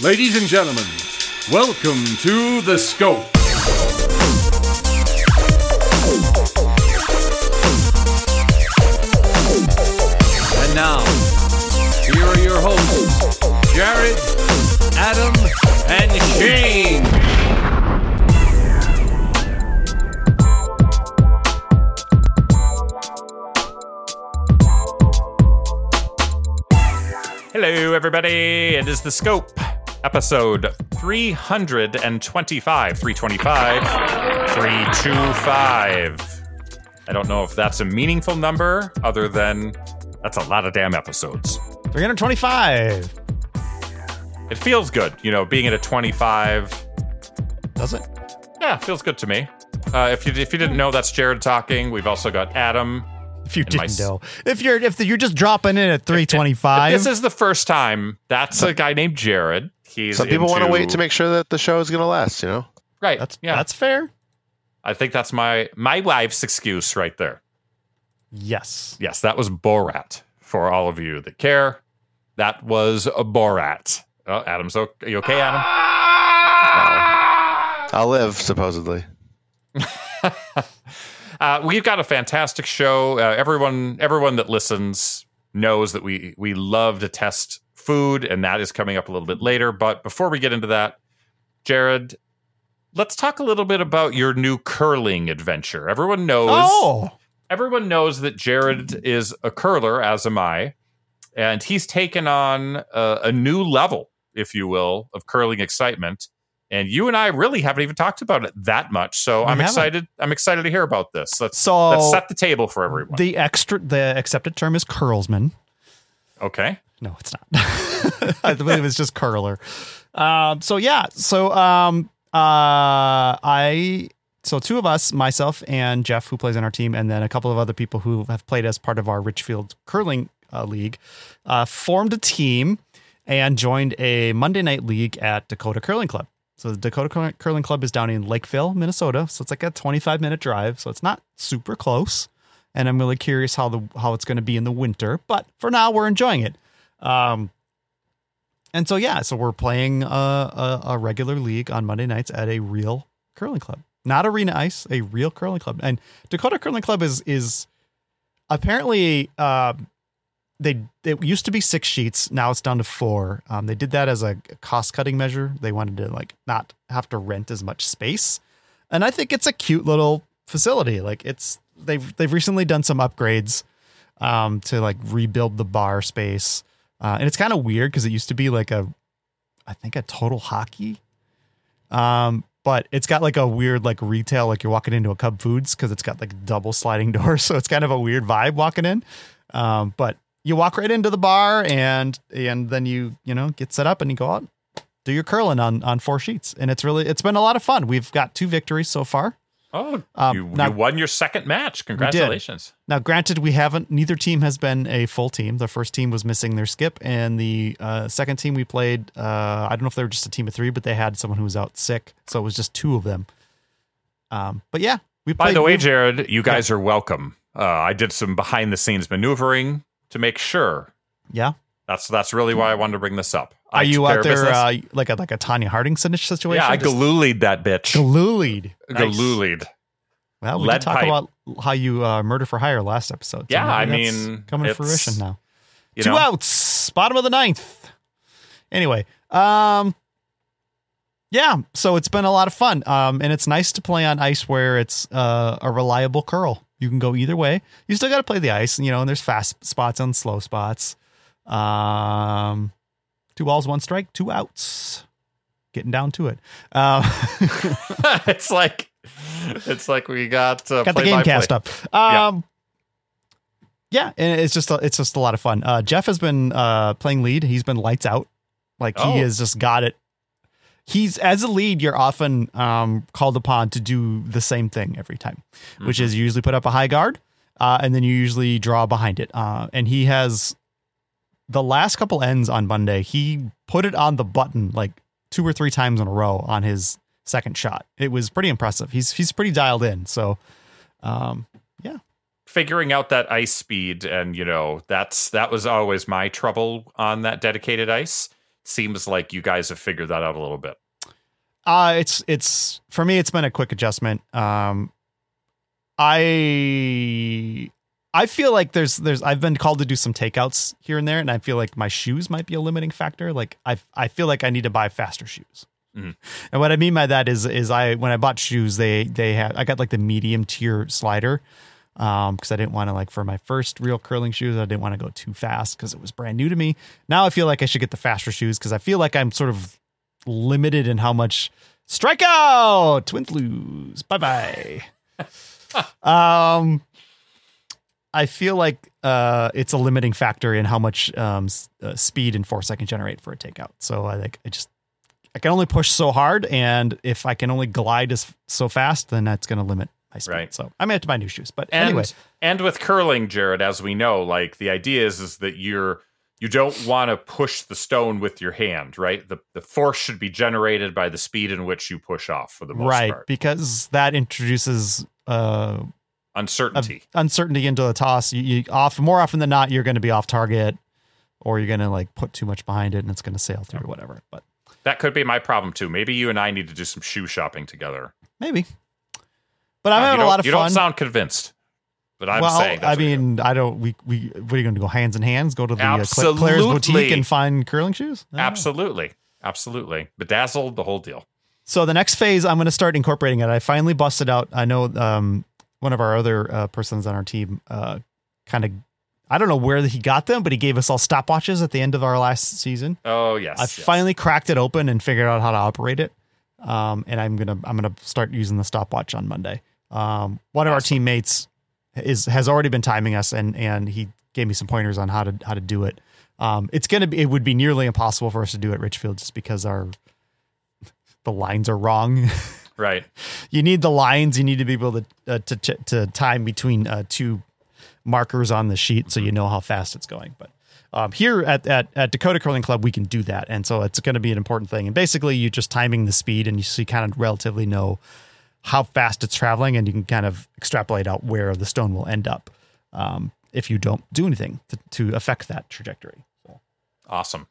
Ladies and gentlemen, welcome to The Scope. And now, here are your hosts, Jared, Adam, and Shane. Hello, everybody. It is the Scope, episode 325. 325. 325. I don't know if that's a meaningful number other than that's a lot of damn episodes. 325. It feels good, you know, being at a 25. Does it? Yeah, feels good to me. Uh, if you if you didn't know, that's Jared talking. We've also got Adam. If you didn't s- know. If you're if you're just dropping in at 325. This is the first time. That's a guy named Jared. He's Some people want to wait to make sure that the show is going to last, you know? right. that's yeah. that's fair. I think that's my my wife's excuse right there. Yes. Yes, that was Borat. For all of you that care, that was a Borat. Oh, Adam's okay. You okay, Adam? I'll live, supposedly. Uh, we've got a fantastic show. Uh, everyone, everyone that listens knows that we we love to test food, and that is coming up a little bit later. But before we get into that, Jared, let's talk a little bit about your new curling adventure. Everyone knows. Oh. everyone knows that Jared is a curler, as am I, and he's taken on a, a new level, if you will, of curling excitement. And you and I really haven't even talked about it that much, so We I'm haven't. excited. I'm excited to hear about this. Let's So let's set the table for everyone. the extra the accepted term is curlsman. okay, No, it's not. I believe it's just curler. Um, so yeah, so um, uh, I so two of us, myself and Jeff, who plays on our team, and then a couple of other people who have played as part of our Richfield curling uh, league, uh, formed a team and joined a Monday night league at Dakota Curling Club. So the Dakota Curling Club is down in Lakeville, Minnesota. So it's like a 25 minute drive. So it's not super close. And I'm really curious how the how it's going to be in the winter. But for now, we're enjoying it. Um, and so yeah, so we're playing a, a, a regular league on Monday nights at a real curling club, not arena ice, a real curling club. And Dakota Curling Club is is apparently uh, they it used to be six sheets, now it's down to four. Um, they did that as a cost cutting measure. They wanted to like not have to rent as much space, and I think it's a cute little facility. Like it's they've they've recently done some upgrades um, to like rebuild the bar space. Uh, and it's kind of weird because it used to be like a, I think a total hockey. Um, but it's got like a weird like retail, like you're walking into a Cub Foods because it's got like double sliding doors, so it's kind of a weird vibe walking in. Um, but you walk right into the bar and and then you you know get set up and you go out, do your curling on on four sheets, and it's really it's been a lot of fun. We've got two victories so far. Oh, Um, you, now- you won your second match. Congratulations! Now, granted, we haven't. Neither team has been a full team. The first team was missing their skip, and the uh, second team we played. Uh, I don't know if they were just a team of three, but they had someone who was out sick, so it was just two of them. Um, but yeah, we. By the way, Jared, you guys are welcome. Uh, I did some behind the scenes maneuvering to make sure. yeah, That's that's really why I wanted to bring this up. Are you out there uh, like a like a Tonya Harding situation? yeah, I Just Gillooly'd that bitch. Gillooly'd. Gillooly'd. Well, we Lead did talk pipe. about how you uh, murder for hire last episode. so Yeah, I mean, coming to it's- fruition now. You Two know? outs, bottom of the ninth. Anyway, um, yeah, so it's been a lot of fun. Um, and it's nice to play on ice where it's uh, a reliable curl. You can go either way. You still got to play the ice, you know, and there's fast spots and slow spots. Um, two balls, one strike, two outs. Getting down to it. Um, it's like it's like we got uh, got the game cast play. up. Um, yeah. and it's just a, it's just a lot of fun. Uh, Jeff has been uh, playing lead. He's been lights out. Like Oh. he has just got it. He's as a lead, you're often um, called upon to do the same thing every time, which Mm-hmm. is you usually put up a high guard, uh, and then you usually draw behind it. Uh, and he has the last couple ends on Monday. He put it on the button like two or three times in a row on his second shot. It was pretty impressive. He's he's pretty dialed in. So, um, yeah, figuring out that ice speed and you know that's that was always my trouble on that dedicated ice seems like you guys have figured that out a little bit. Uh it's it's for me it's been a quick adjustment. Um I I feel like there's there's I've been called to do some takeouts here and there and I feel like my shoes might be a limiting factor. Like I I feel like I need to buy faster shoes. Mhm. And what I mean by that is is I when I bought shoes they they had I got like the medium tier slider um because I didn't want to like for my first real curling shoes I didn't want to go too fast because it was brand new to me. Now I feel like I should get the faster shoes because I feel like I'm sort of limited in how much strikeout twins lose. Bye bye. um, I feel like uh, it's a limiting factor in how much um, s- uh, speed and force I can generate for a takeout. So I like I just I can only push so hard, and if I can only glide as so fast, then that's going to limit my speed. Right. So I may have to buy new shoes. But And anyway, and with curling, Jared, as we know, like the idea is is that you're you don't want to push the stone with your hand, right? The the force should be generated by the speed in which you push off for the most right, part. Right, because that introduces uh, Uncertainty. uncertainty into the toss. You, you off more often than not, you're going to be off target, or you're going to like put too much behind it, and it's going to sail through, or whatever. But that could be my problem too. Maybe you and I need to do some shoe shopping together. maybe. But I'm Uh, you having a lot of you fun. don't sound convinced, but I'm well, saying. I that's what you do. mean, I don't. We we what are you going to go hands in hands? Go to the uh, Cl- Claire's Absolutely. boutique and find curling shoes? Don't know. absolutely, absolutely, bedazzled the whole deal. So the next phase, I'm going to start incorporating it. I finally busted out. I know um, one of our other uh, persons on our team uh, kind of. I don't know where he got them, but he gave us all stopwatches at the end of our last season. Oh yes, I yes. finally cracked it open and figured out how to operate it. Um, and I'm gonna I'm gonna start using the stopwatch on Monday. Um, one of our teammates is has already been timing us, and and he gave me some pointers on how to how to do it. Um, it's gonna be it would be nearly impossible for us to do at Richfield just because our the lines are wrong. right. you need the lines. You need to be able to uh, to to, to time between uh, two markers on the sheet so you know how fast it's going. But um, here at, at at Dakota Curling Club, we can do that, and so it's going to be an important thing. And basically, you're just timing the speed, and you so you kind of relatively know how fast it's traveling, and you can kind of extrapolate out where the stone will end up um, if you don't do anything to, to affect that trajectory. So. Awesome.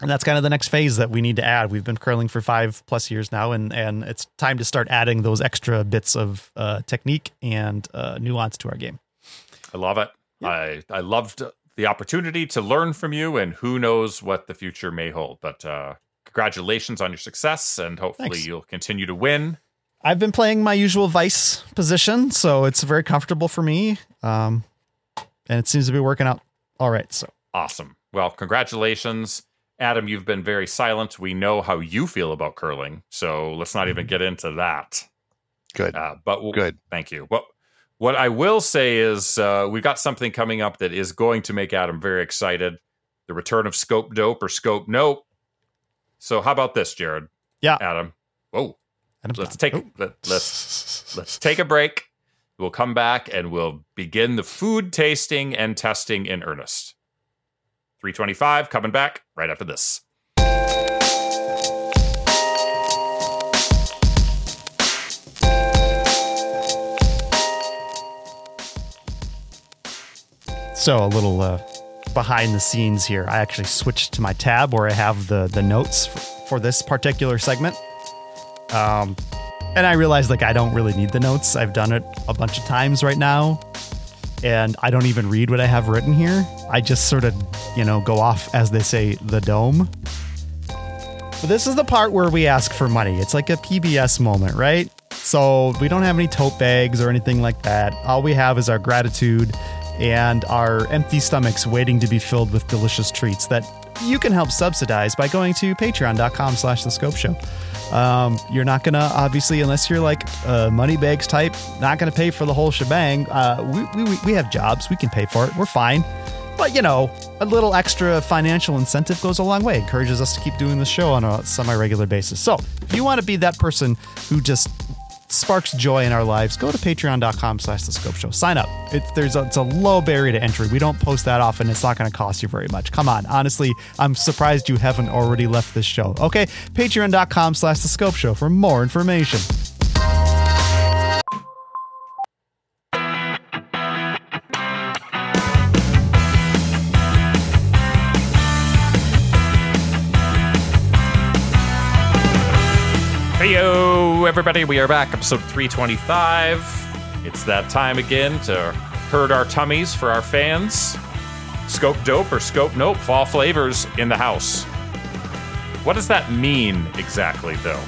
And that's kind of the next phase that we need to add. We've been curling for five plus years now, and and it's time to start adding those extra bits of uh, technique and uh, nuance to our game. I love it. I I loved the opportunity to learn from you, and who knows what the future may hold. But uh, congratulations on your success, and hopefully Thanks. you'll continue to win. I've been playing my usual vice position, so it's very comfortable for me, um, and it seems to be working out all right. So Awesome. Well, congratulations. Adam, you've been very silent. We know how you feel about curling, so let's not even get into that. Good. Uh, but w- Good. Thank you. What what I will say is uh, we've got something coming up that is going to make Adam very excited. The return of Scope Dope or Scope Nope. So how about this, Jared? Yeah. Adam. Whoa. Adam's Let's done. take Oh. let, let's let's take a break. We'll come back and we'll begin the food tasting and testing in earnest. 325 coming back right after this. So a little uh, behind the scenes here. I actually switched to my tab where I have the the notes for, for this particular segment. Um, and I realized like I don't really need the notes. I've done it a bunch of times right now, and I don't even read what I have written here. I just sort of you know go off as they say the dome. But this is the part where we ask for money. It's like a PBS moment, right? So we don't have any tote bags or anything like that. All we have is our gratitude and our empty stomachs waiting to be filled with delicious treats that you can help subsidize by going to patreon.com slash the scope show. Um, you're not gonna obviously unless you're like a money bags type not gonna pay for the whole shebang. Uh, we, we, we have jobs. We can pay for it. We're fine. But you know a little extra financial incentive goes a long way encourages us to keep doing the show on a semi-regular basis. So if you want to be that person who just sparks joy in our lives, go to patreon.com slash the scope show. Sign up. It's there's a, it's a low barrier to entry. We don't post that often. It's not going to cost you very much. Come on. Honestly, I'm surprised you haven't already left this show. Okay. Patreon.com slash the scope show for more information. Everybody. We are back, episode 325. It's that time again to herd our tummies for our fans. Scope dope or scope nope, fall flavors in the house. What does that mean exactly, though?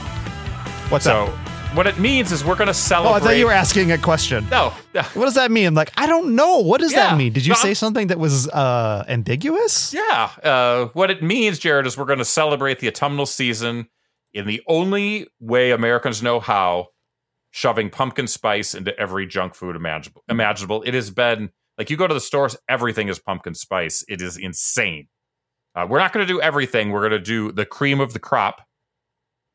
What's So, up? what it means is we're going to celebrate. Oh. I thought you were asking a question. No. What does that mean? Like, I don't know. What does Yeah. that mean? Did you No, say something that was uh, ambiguous? Yeah. Uh, what it means, Jared, is we're going to celebrate the autumnal season in the only way Americans know how, shoving pumpkin spice into every junk food imaginable. imaginable. It has been like you go to the stores, everything is pumpkin spice. It is insane. Uh, we're not going to do everything. We're going to do the cream of the crop.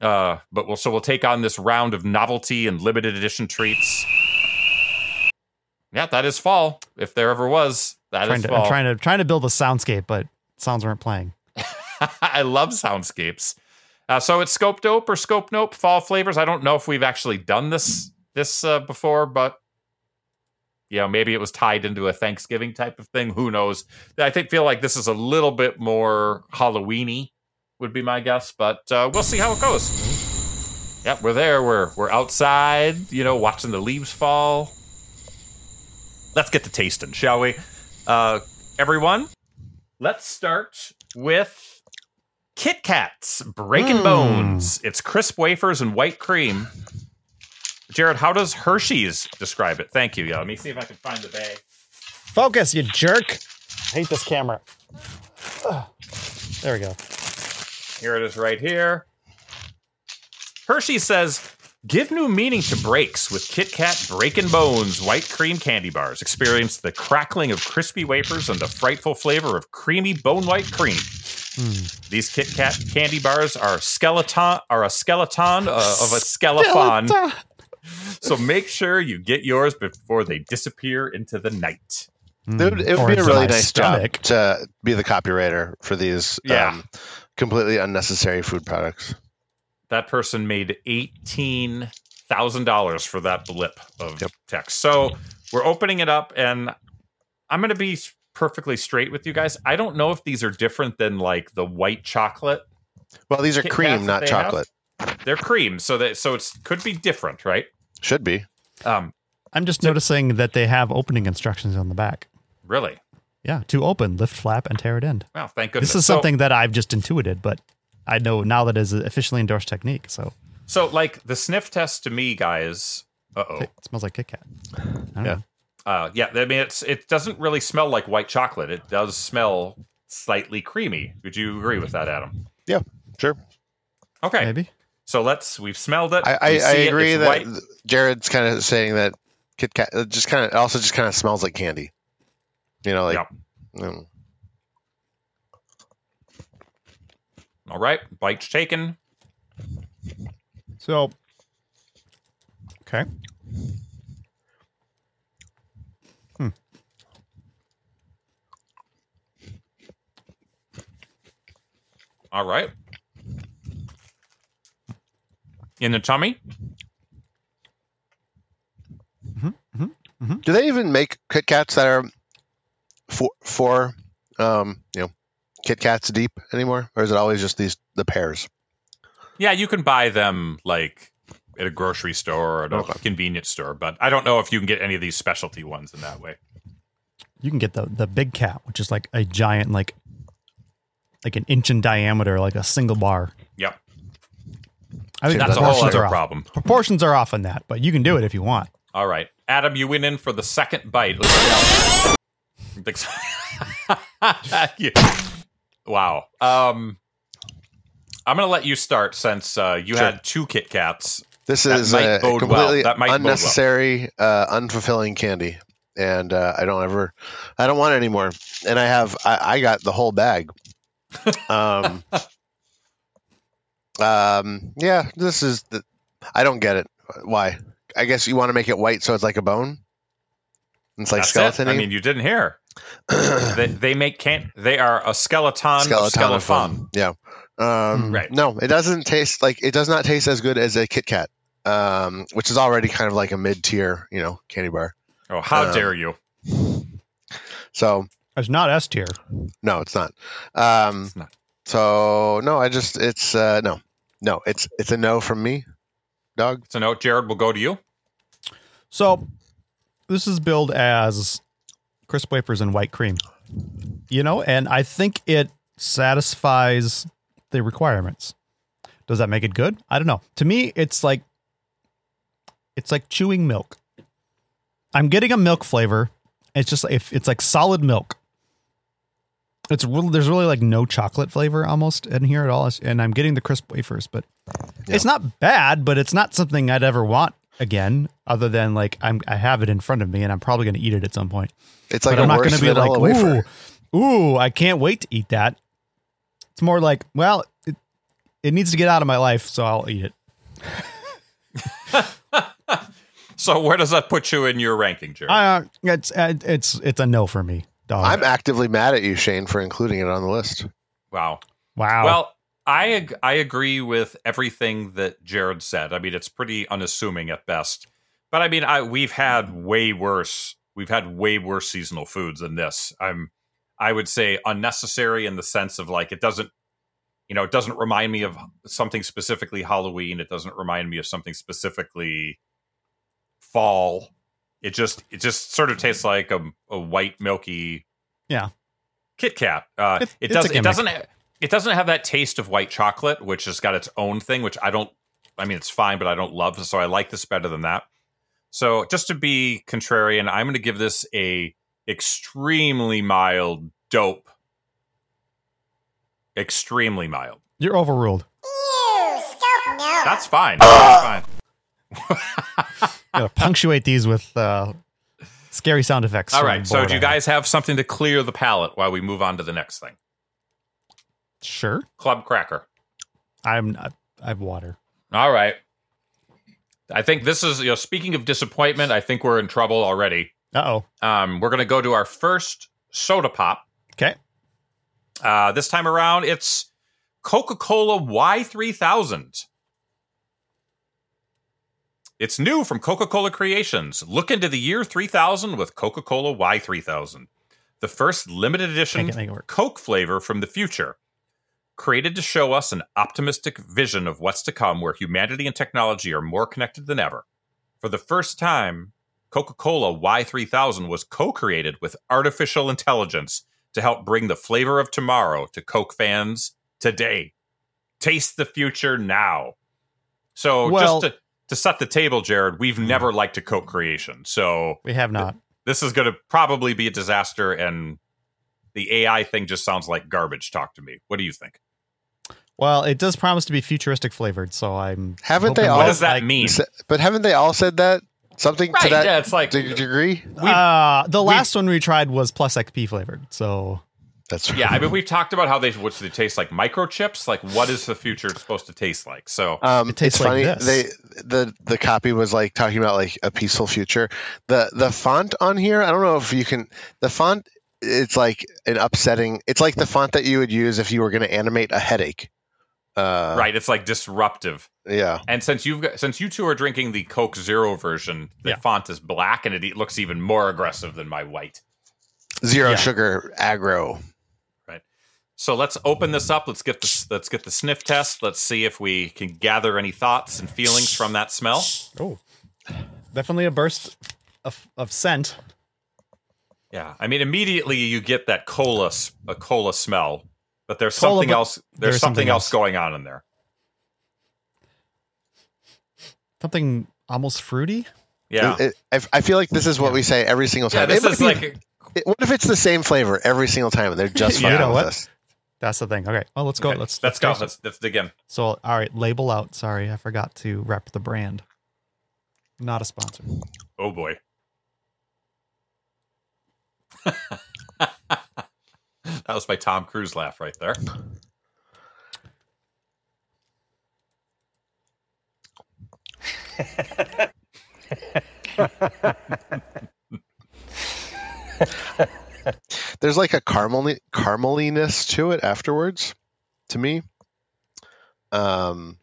Uh, but we'll so we'll take on this round of novelty and limited edition treats. Yeah, that is fall. If there ever was, that is to, fall. I'm trying to trying to build a soundscape, but sounds weren't playing. I love soundscapes. Uh, so it's scope dope or scope nope fall flavors. I don't know if we've actually done this this uh, before, but you know maybe it was tied into a Thanksgiving type of thing. Who knows? I think feel like this is a little bit more Halloweeny would be my guess, but uh, we'll see how it goes. Yep, we're there. We're we're outside, you know, watching the leaves fall. Let's get to tasting, shall we? Uh, everyone, let's start with Kit Kats Breaking Mm. Bones. It's crisp wafers and white cream. Jared, how does Hershey's describe it? Thank you. Yeah, let me see if I can find the bag. Focus, you jerk! I hate this camera. Ugh. There we go. Here it is right here. Hershey says, Give new meaning to breaks with Kit Kat Breaking Bones white cream candy bars. Experience the crackling of crispy wafers and the frightful flavor of creamy bone white cream. These Kit Kat candy bars are skeleton are a skeleton uh, of a skeleton. Skeleton. So make sure you get yours before they disappear into the night. Mm. It would, it would be a really nice stomach. job to be the copywriter for these Yeah. um, completely unnecessary food products. that person made eighteen thousand dollars for that blip of Yep. text. So we're opening it up, and I'm going to be perfectly straight with you guys. I don't know if these are different than like the white chocolate. Well, these are Kit cream, not they have? chocolate. They're cream, so that so it's could be different, right? Should be. Um, I'm just noticing that they have opening instructions on the back. really? Yeah, to open, lift flap, and tear it in. Wow, thank goodness. This is So- something that I've just intuited, but I know now that is an officially endorsed technique. So So, like the sniff test to me, guys. Uh oh. it smells like Kit Kat. I don't Yeah. know. Uh, yeah, I mean, it's it doesn't really smell like white chocolate. It does smell slightly creamy. Would you agree with that, Adam? Yeah, sure. Okay, Maybe. so let's we've smelled it. I, I, I see it, agree that white. Jared's kind of saying that Kit Kat it just kind of also just kind of smells like candy. You know, like Yep. mm. All right, bite's taken. So, okay. All right. In the tummy? Mm-hmm, mm-hmm, mm-hmm. do they even make Kit Kats that are four four um, you know Kit Kats deep anymore, or is it always just these the pairs? Yeah, you can buy them like at a grocery store or at a Okay. convenience store, but I don't know if you can get any of these specialty ones in that way. You can get the the big cat, which is like a giant, like like an inch in diameter, like a single bar. Yep. I think That's a whole proportions other are off. problem. Proportions are off on that, but you can do it if you want. All right. Adam, you went in for the second bite. Let's see how- Think so. You- wow. Um, I'm going to let you start since uh, you Sure. had two Kit Kats. This That is might a bode well. completely That might bode well. unnecessary, uh, unfulfilling candy, and uh, I don't ever, I don't want it anymore. And I have, I, I got the whole bag. Um, um, yeah, this is the, I don't get it. Why? I guess you want to make it white so it's like a bone. It's like skeleton. it. I mean, you didn't hear. They, they make can't. They are a skeleton, skeleton. Yeah. Um, Right. No, it doesn't taste like it does not taste as good as a Kit Kat, um, which is already kind of like a mid tier, you know, candy bar. Oh, how Um, dare you! So It's not S tier. no, it's not. Um, It's not. So no, I just it's uh, no, no, it's it's a no from me. Doug. It's a note. Jared, we'll go to you. So this is billed as crisp wafers and white cream. You know, and I think it satisfies the requirements. Does that make it good? I don't know. To me, it's like it's like chewing milk. I'm getting a milk flavor. It's just if it's like solid milk. It's really there's really like no chocolate flavor almost in here at all, and I'm getting the crisp wafers, but Yeah. it's not bad, but it's not something I'd ever want again. Other than like I'm I have it in front of me, and I'm probably going to eat it at some point. It's like but a I'm not going to be like, vanilla wafer. ooh, ooh, I can't wait to eat that. It's more like, well, it, it needs to get out of my life, so I'll eat it. So where does that put you in your ranking, Jared? Uh, it's uh, it's it's a no for me, dog. I'm actively mad at you, Shane, for including it on the list. wow. wow. Well, I ag- I agree with everything that Jared said. I mean, it's pretty unassuming at best. But I mean, I we've had way worse. We've had way worse seasonal foods than this. I'm I would say unnecessary in the sense of like it doesn't you know, it doesn't remind me of something specifically Halloween. It doesn't remind me of something specifically fall. It just it just sort of tastes like a, a white milky Yeah. Kit Kat. Uh, It's- it doesn't. It doesn't. ha- It doesn't have that taste of white chocolate, which has got its own thing, which I don't. I mean, it's fine, but I don't love. So I like this better than that. So just to be contrarian, I'm going to give this a extremely mild dope. Extremely mild. you're overruled. That's fine. That's fine. Gotta punctuate these with uh, scary sound effects. All right. So do you guys have something to clear the palate while we move on to the next thing? sure? Club cracker. I'm not. I have water. All right. I think this is, you know, speaking of disappointment, I think we're in trouble already. Uh oh. Um, we're going to go to our first soda pop. Okay. Uh, this time around, it's Coca Cola Y3000. It's new from Coca Cola Creations. Look into the year 3000 with Coca Cola Y3000, the first limited edition Make it, make it. Coke flavor from the future. Created to show us an optimistic vision of what's to come where humanity and technology are more connected than ever. For the first time, Coca Cola Y3000 was co created with artificial intelligence to help bring the flavor of tomorrow to Coke fans today. Taste the future now. So, Well- just to, to set the table, Jared, we've never liked a Coke creation. So, We have not. this is going to probably be a disaster, and the AI thing just sounds like garbage talk to me. What do you think? Well, it does promise to be futuristic flavored, so I'm. Haven't they all- What does that like, mean? But haven't they all said that? Something to that yeah, it's like- de- degree? Uh, the last one we tried was plus XP flavored, so That's Yeah, I mean, we've talked about how they what they taste like microchips. Like, what is the future supposed to taste like? So, Um, It tastes it's like funny. this. They the the copy was like talking about like a peaceful future. The the font on here, I don't know if you can. The font, it's like an upsetting. It's like the font that you would use if you were going to animate a headache. Uh, right, it's like disruptive. Yeah. And since you've got, since you two are drinking the Coke Zero version, the Yeah. font is black and it e- looks even more aggressive than my white. Zero Yeah. sugar aggro. So let's open this up. Let's get the let's get the sniff test. Let's see if we can gather any thoughts and feelings from that smell. oh, definitely a burst of, of scent. Yeah, I mean, immediately you get that cola s- a cola smell, but there's Cola, something but else. There's, there's something, something else else. going on in there. Something almost fruity. Yeah, It- it- I, I feel like this is what we say every single time. yeah. time. This It might is be- like it- what if it's the same flavor every single time and they're just You fine know with what? us? That's the thing. Okay. Well, let's go. okay, Let's let's go. taste it. Let's let's dig in. So, all right, label out. Sorry, I forgot to rep the brand. Not a sponsor. Oh boy. that was my Tom Cruise laugh right there. There's like a caramel carameliness to it afterwards, to me. Um,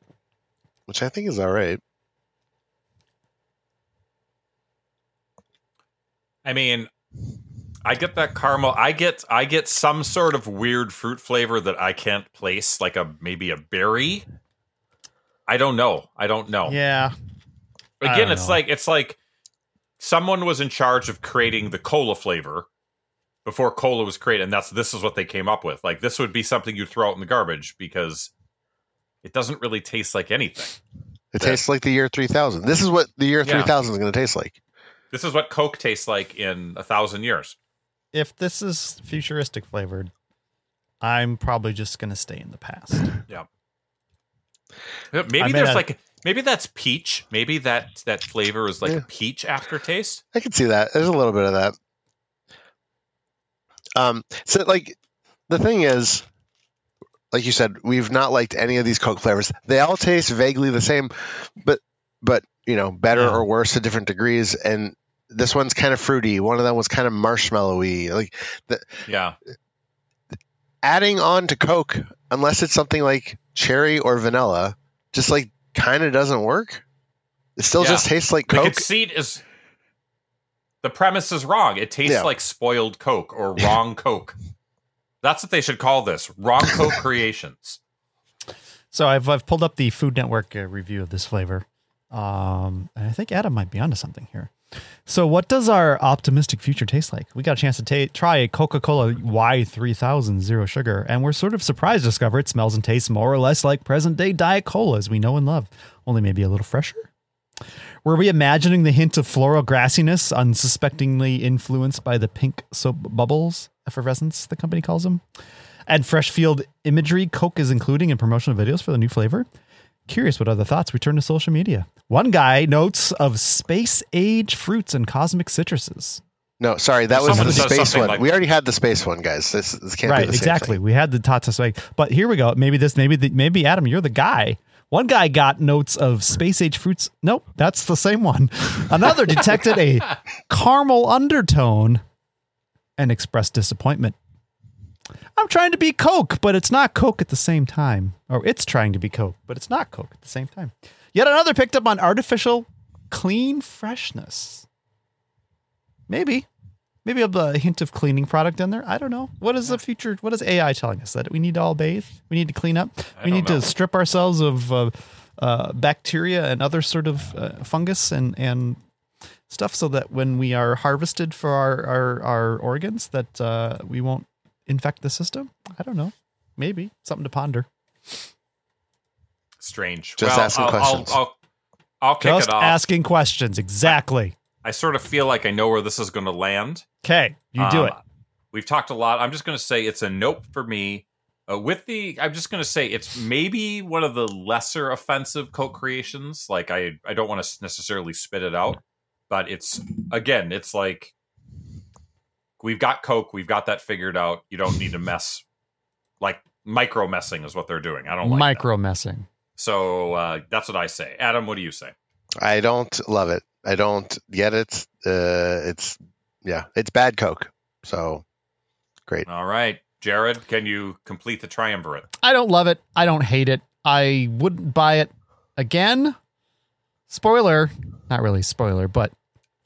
which I think is all right. I mean, I get that caramel. I get I get some sort of weird fruit flavor that I can't place, like a maybe a berry. I don't know. I don't know. Yeah. Again, it's know. like it's like someone was in charge of creating the cola flavor before cola was created, and that's this is what they came up with. Like this would be something you'd throw out in the garbage because it doesn't really taste like anything. It Yeah. tastes like the year 3000. This is what the year Yeah. 3000 is going to taste like. This is what Coke tastes like in a thousand years. If this is futuristic flavored, I'm probably just going to stay in the past. Yeah maybe I may there's not- like maybe that's peach. Maybe that that flavor is like Yeah. a peach aftertaste. I can see that. There's a little bit of that. Um, so like the thing is, like you said, we've not liked any of these Coke flavors. They all taste vaguely the same, but but you know, better Yeah. or worse to different degrees. And this one's kind of fruity. One of them was kind of marshmallowy. Like Yeah. adding on to Coke, unless it's something like cherry or vanilla, just like kind of doesn't work. It still Yeah. just tastes like The Coke. conceit is the premise is wrong. It tastes Yeah. like spoiled Coke or wrong Coke. That's what they should call this. Wrong Coke creations. So I've I've pulled up the Food Network uh, review of this flavor, um, and I think Adam might be onto something here. So, what does our optimistic future taste like? We got a chance to ta- try a Coca Cola Y3000 zero sugar, and we're sort of surprised to discover it smells and tastes more or less like present day Diet Cola as we know and love, only maybe a little fresher. Were we imagining the hint of floral grassiness, unsuspectingly influenced by the pink soap bubbles effervescence, the company calls them? And fresh field imagery Coke is including in promotional videos for the new flavor? Curious what other thoughts we turn to social media. One guy notes of space age fruits and cosmic citruses. No, sorry, that was Someone the space one. like- we already had the space one, guys. This, this can't be the same exactly. thing. We had the Tata Swag, but here we go. Maybe this, maybe the, maybe Adam, you're the guy. One guy got notes of space age fruits. Nope, that's the same one. Another detected a caramel undertone and expressed disappointment. I'm trying to be Coke, but it's not Coke at the same time. Or it's trying to be Coke, but it's not Coke at the same time. Yet another picked up on artificial clean freshness. Maybe. Maybe a, a hint of cleaning product in there. I don't know. What is the future? What is AI telling us? That we need to all bathe? We need to clean up? We need know. to strip ourselves of uh, uh, bacteria and other sort of uh, fungus and, and stuff so that when we are harvested for our, our, our organs that uh, we won't infect the system? I don't know. Maybe. Something to ponder. Strange. Just well, asking I'll, questions. I'll, I'll, I'll kick Just it off. asking questions. Exactly. I sort of feel like I know where this is going to land. Okay. You do Um, it. We've talked a lot. I'm just going to say it's a nope for me. Uh, with the, I'm just going to say it's maybe one of the lesser offensive Coke creations. Like I, I don't want to necessarily spit it out, but it's again, it's like we've got Coke, we've got that figured out. You don't need to mess. Like micro messing is what they're doing. I don't like. Micro messing. So uh, that's what I say. Adam, what do you say? I don't love it. I don't get it. Uh, it's yeah, it's bad Coke. So great. All right, Jared, can you complete the triumvirate? I don't love it. I don't hate it. I wouldn't buy it again. Spoiler, not really spoiler, but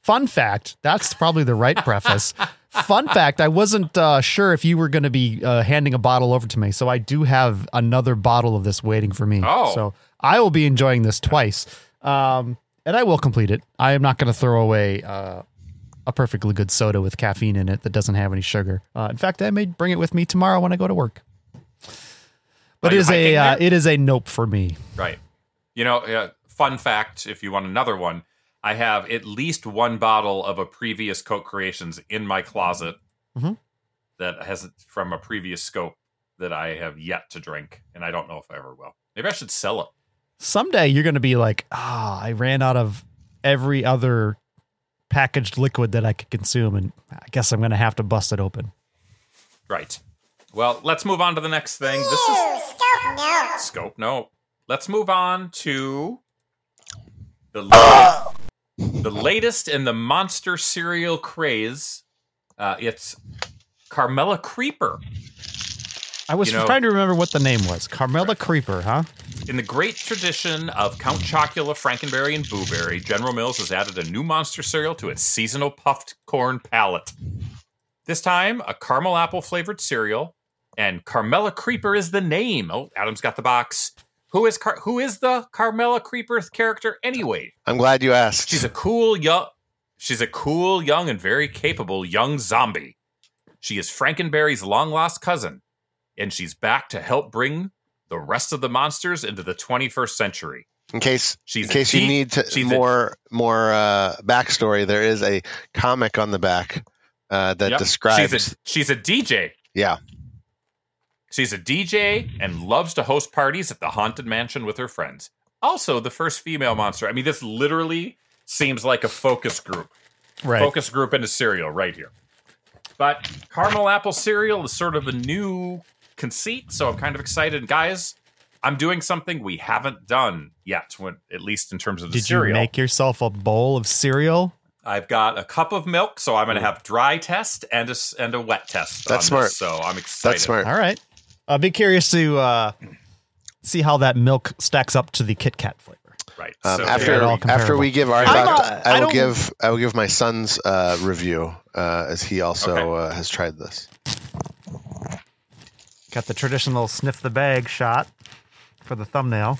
fun fact. That's probably the right preface. Fun fact: I wasn't uh, sure if you were going to be uh, handing a bottle over to me, so I do have another bottle of this waiting for me. Oh. so I will be enjoying this twice, um, and I will complete it. I am not going to throw away. Uh, a perfectly good soda with caffeine in it that doesn't have any sugar. Uh, in fact, I may bring it with me tomorrow when I go to work. But it is a uh, it is a nope for me. Right. You know, uh, fun fact if you want another one, I have at least one bottle of a previous Coke Creations in my closet Mhm. that has from a previous scope that I have yet to drink, and I don't know if I ever will. Maybe I should sell it. Someday you're going to be like, ah, I ran out of every other packaged liquid that I could consume, and I guess I'm going to have to bust it open. Right. Well, let's move on to the next thing. This is Scope no. scope. No. Let's move on to the latest, the latest in the monster cereal craze. Uh, it's Carmella Creeper. I was You know- trying to remember what the name was. Carmella Creeper, huh? In the great tradition of Count Chocula, Frankenberry, and Booberry, General Mills has added a new monster cereal to its seasonal puffed corn palette. This time, a caramel apple flavored cereal, and Carmella Creeper is the name. Oh, Adam's got the box. who is Car- who is the Carmella Creeper character anyway? I'm glad you asked. She's a cool young she's a cool young and very capable young zombie. She is Frankenberry's long lost cousin, and she's back to help bring the rest of the monsters into the 21st century. in case She's in a case you need to, she's a- more more uh, backstory, there is a comic on the back uh, that Yep. describes. She's a, she's a DJ. yeah, She's a DJ and loves to host parties at the Haunted Mansion with her friends. Also, the first female monster. I mean, this literally seems like a focus group. Right. Focus group into cereal right here. But caramel apple cereal is sort of a new conceit, so I'm kind of excited. Guys, I'm doing something we haven't done yet, when, at least in terms of the Did you make yourself a bowl of cereal? I've got a cup of milk, so I'm going to have dry test and a, s- and a wet test. That's on this, smart. so I'm excited. that's smart. All right. I'll be curious to uh, see how that milk stacks up to the Kit Kat flavor. Right. Um, so after after we give our I'm, thought, I I will don't- give I will give my son's uh, review uh, as he also uh, has tried this. Got the traditional sniff the bag shot for the thumbnail.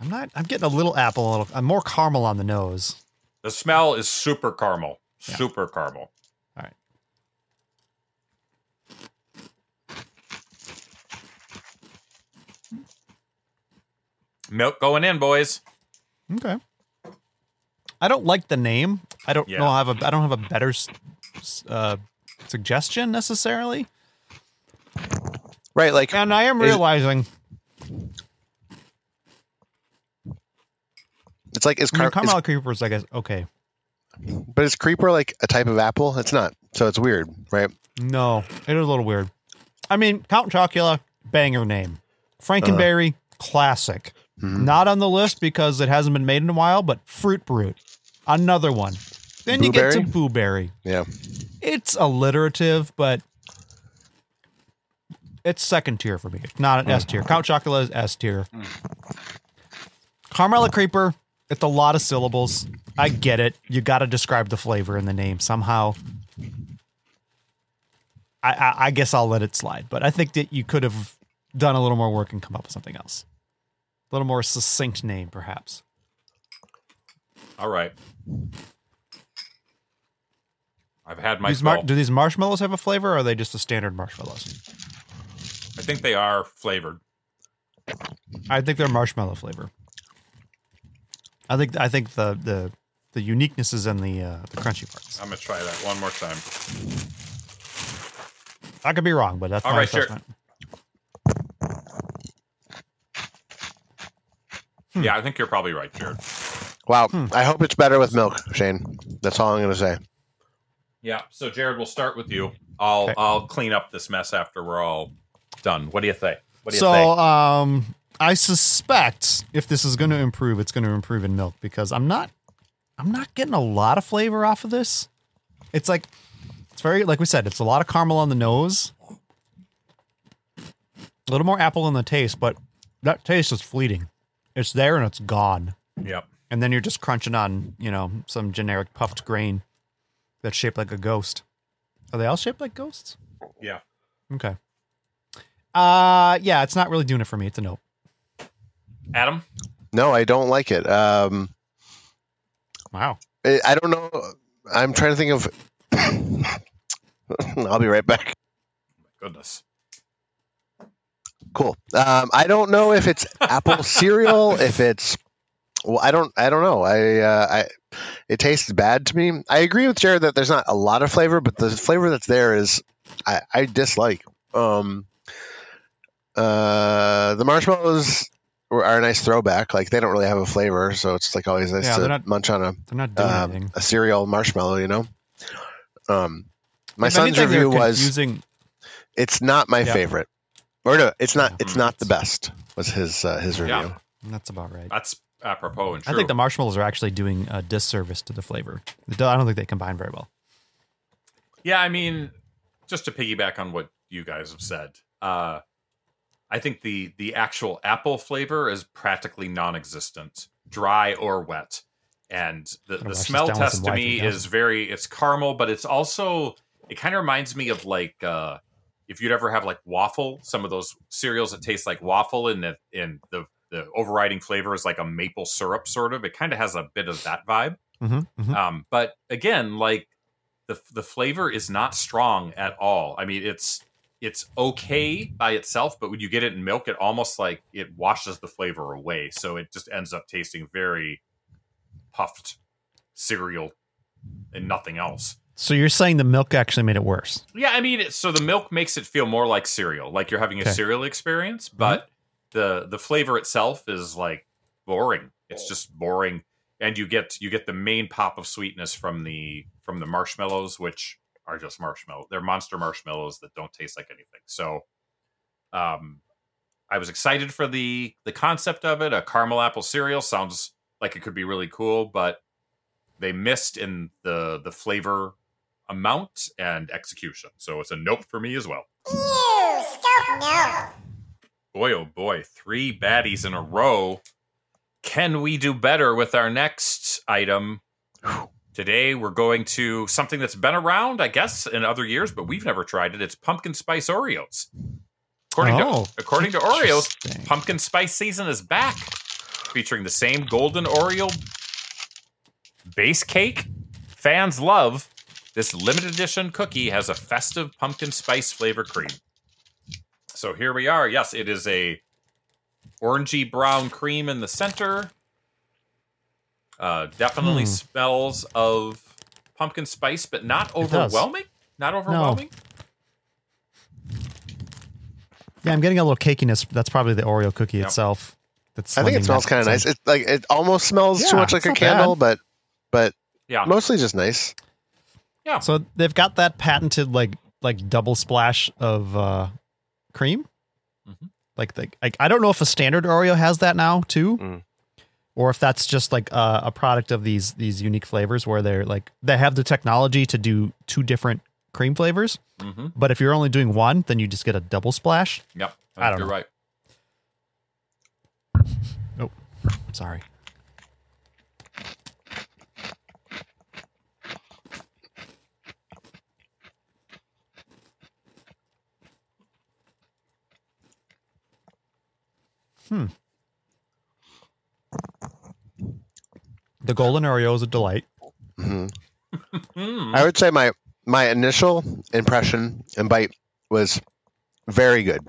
I'm not. I'm getting a little apple, a little. I'm more caramel on the nose. The smell is super caramel. Super caramel. All right. Milk going in, boys. Okay. I don't like the name. I don't Yeah. know. I have a. I don't have a better uh, suggestion necessarily. Right, like And I am realizing. it's like is, I mean, car- is creepers. I guess. Okay. but is creeper like a type of apple? It's not, so it's weird, right? No, it is a little weird. I mean, Count Chocula, banger name. Frankenberry, classic. Mhm. Not on the list because it hasn't been made in a while, but Fruit Brute, another one. Then you get to Booberry. Yeah, It's alliterative, but it's second tier for me. It's not an S tier. Count Chocula is S tier. Carmella Creeper, it's a lot of syllables. I get it. You got to describe the flavor in the name somehow. I, I, I guess I'll let it slide, but I think that you could have done a little more work and come up with something else. A little more succinct name, perhaps. All right. I've had my These mar- do these marshmallows have a flavor, or are they just the standard marshmallows? I think they are flavored. I think they're marshmallow flavor. I think I think the the the uniqueness is in the uh, the crunchy parts. I'm gonna try that one more time. I could be wrong, but that's All my right, sure. assessment. Hmm. Yeah, I think you're probably right, Jared. wow. Hmm. I hope it's better with milk, Shane. That's all I'm gonna say. Yeah. So Jared, we'll start with you. I'll Okay. I'll clean up this mess after we're all done. What do you think? What do you So, think? um, I suspect if this is going to improve, it's going to improve in milk because I'm not, I'm not getting a lot of flavor off of this. It's like, it's very like we said, it's a lot of caramel on the nose, a little more apple in the taste, but that taste is fleeting. It's there and it's gone, Yep. and then you're just crunching on, you know, some generic puffed grain that's shaped like a ghost. Are they all shaped like ghosts? Yeah. Okay. Uh yeah, it's not really doing it for me. It's a no. Adam. No, I don't like it. Um, Wow. I I don't know. I'm trying to think of. I'll be right back. My Goodness. Cool. Um, I don't know if it's apple cereal, if it's. Well, I don't. I don't know. I. Uh, I. It tastes bad to me. I agree with Jared that there's not a lot of flavor, but the flavor that's there is, I, I dislike. Um. Uh, the marshmallows are a nice throwback. Like they don't really have a flavor, so it's like always nice Yeah, to not- munch on a They're not doing um, anything. a cereal marshmallow. You know. Um, my If son's anything, review was confusing. it's not my Yeah. favorite, or no, it's not. Yeah. It's not the best. Was his uh, his review? Yeah. That's about right. That's apropos and true. I think the marshmallows are actually doing a disservice to the flavor. I don't think they combine very well. Yeah, I mean, just to piggyback on what you guys have said, uh, I think the the actual apple flavor is practically non-existent, dry or wet, and the, the smell test to me Y3000. is very it's caramel, but it's also it kind of reminds me of like uh, if you'd ever have like waffle, some of those cereals that taste like waffle, and the in the the overriding flavor is like a maple syrup sort of. It kind of has a bit of that vibe. Mm-hmm, Um, but again, like the the flavor is not strong at all. I mean, it's it's okay by itself, but when you get it in milk, it almost like it washes the flavor away. So it just ends up tasting very puffed cereal and nothing else. So you're saying the milk actually made it worse? Yeah, I mean, so the milk makes it feel more like cereal, like you're having a Okay. cereal experience, but the the flavor itself is like boring. It's just boring, and you get you get the main pop of sweetness from the from the marshmallows, which are just marshmallow. They're monster marshmallows that don't taste like anything. So, um, I was excited for the the concept of it. A caramel apple cereal sounds like it could be really cool, but they missed in the the flavor amount and execution. So it's a nope for me as well. Ew, scope no. Boy, oh boy, three baddies in a row. Can we do better with our next item? Today we're going to something that's been around, I guess, in other years, but we've never tried it. It's pumpkin spice Oreos. According Oh, to according to Oreos, pumpkin spice season is back, featuring the same golden Oreo base cake. Fans love this limited edition cookie has a festive pumpkin spice flavor cream. So here we are. Yes, it is a orangey brown cream in the center. Uh, definitely Hmm. smells of pumpkin spice, but not overwhelming. Not overwhelming. Yeah, I'm getting a little cakiness. That's probably the Oreo cookie Yep. itself. That's I think it smells kind of nice. scent. It's like it almost smells too much like a not candle, but but Yeah. mostly just nice. Yeah. So they've got that patented like like double splash of uh cream. Mhm. Like the like I don't know if a standard Oreo has that now too. Mm. Or if that's just like a, a product of these these unique flavors where they're like they have the technology to do two different cream flavors, Mm-hmm. but if you're only doing one, then you just get a double splash. Yep. I don't You're know. right. Oh, sorry. Hmm. The golden Oreo is a delight. hmm Mm. I would say my my initial impression and bite was very good.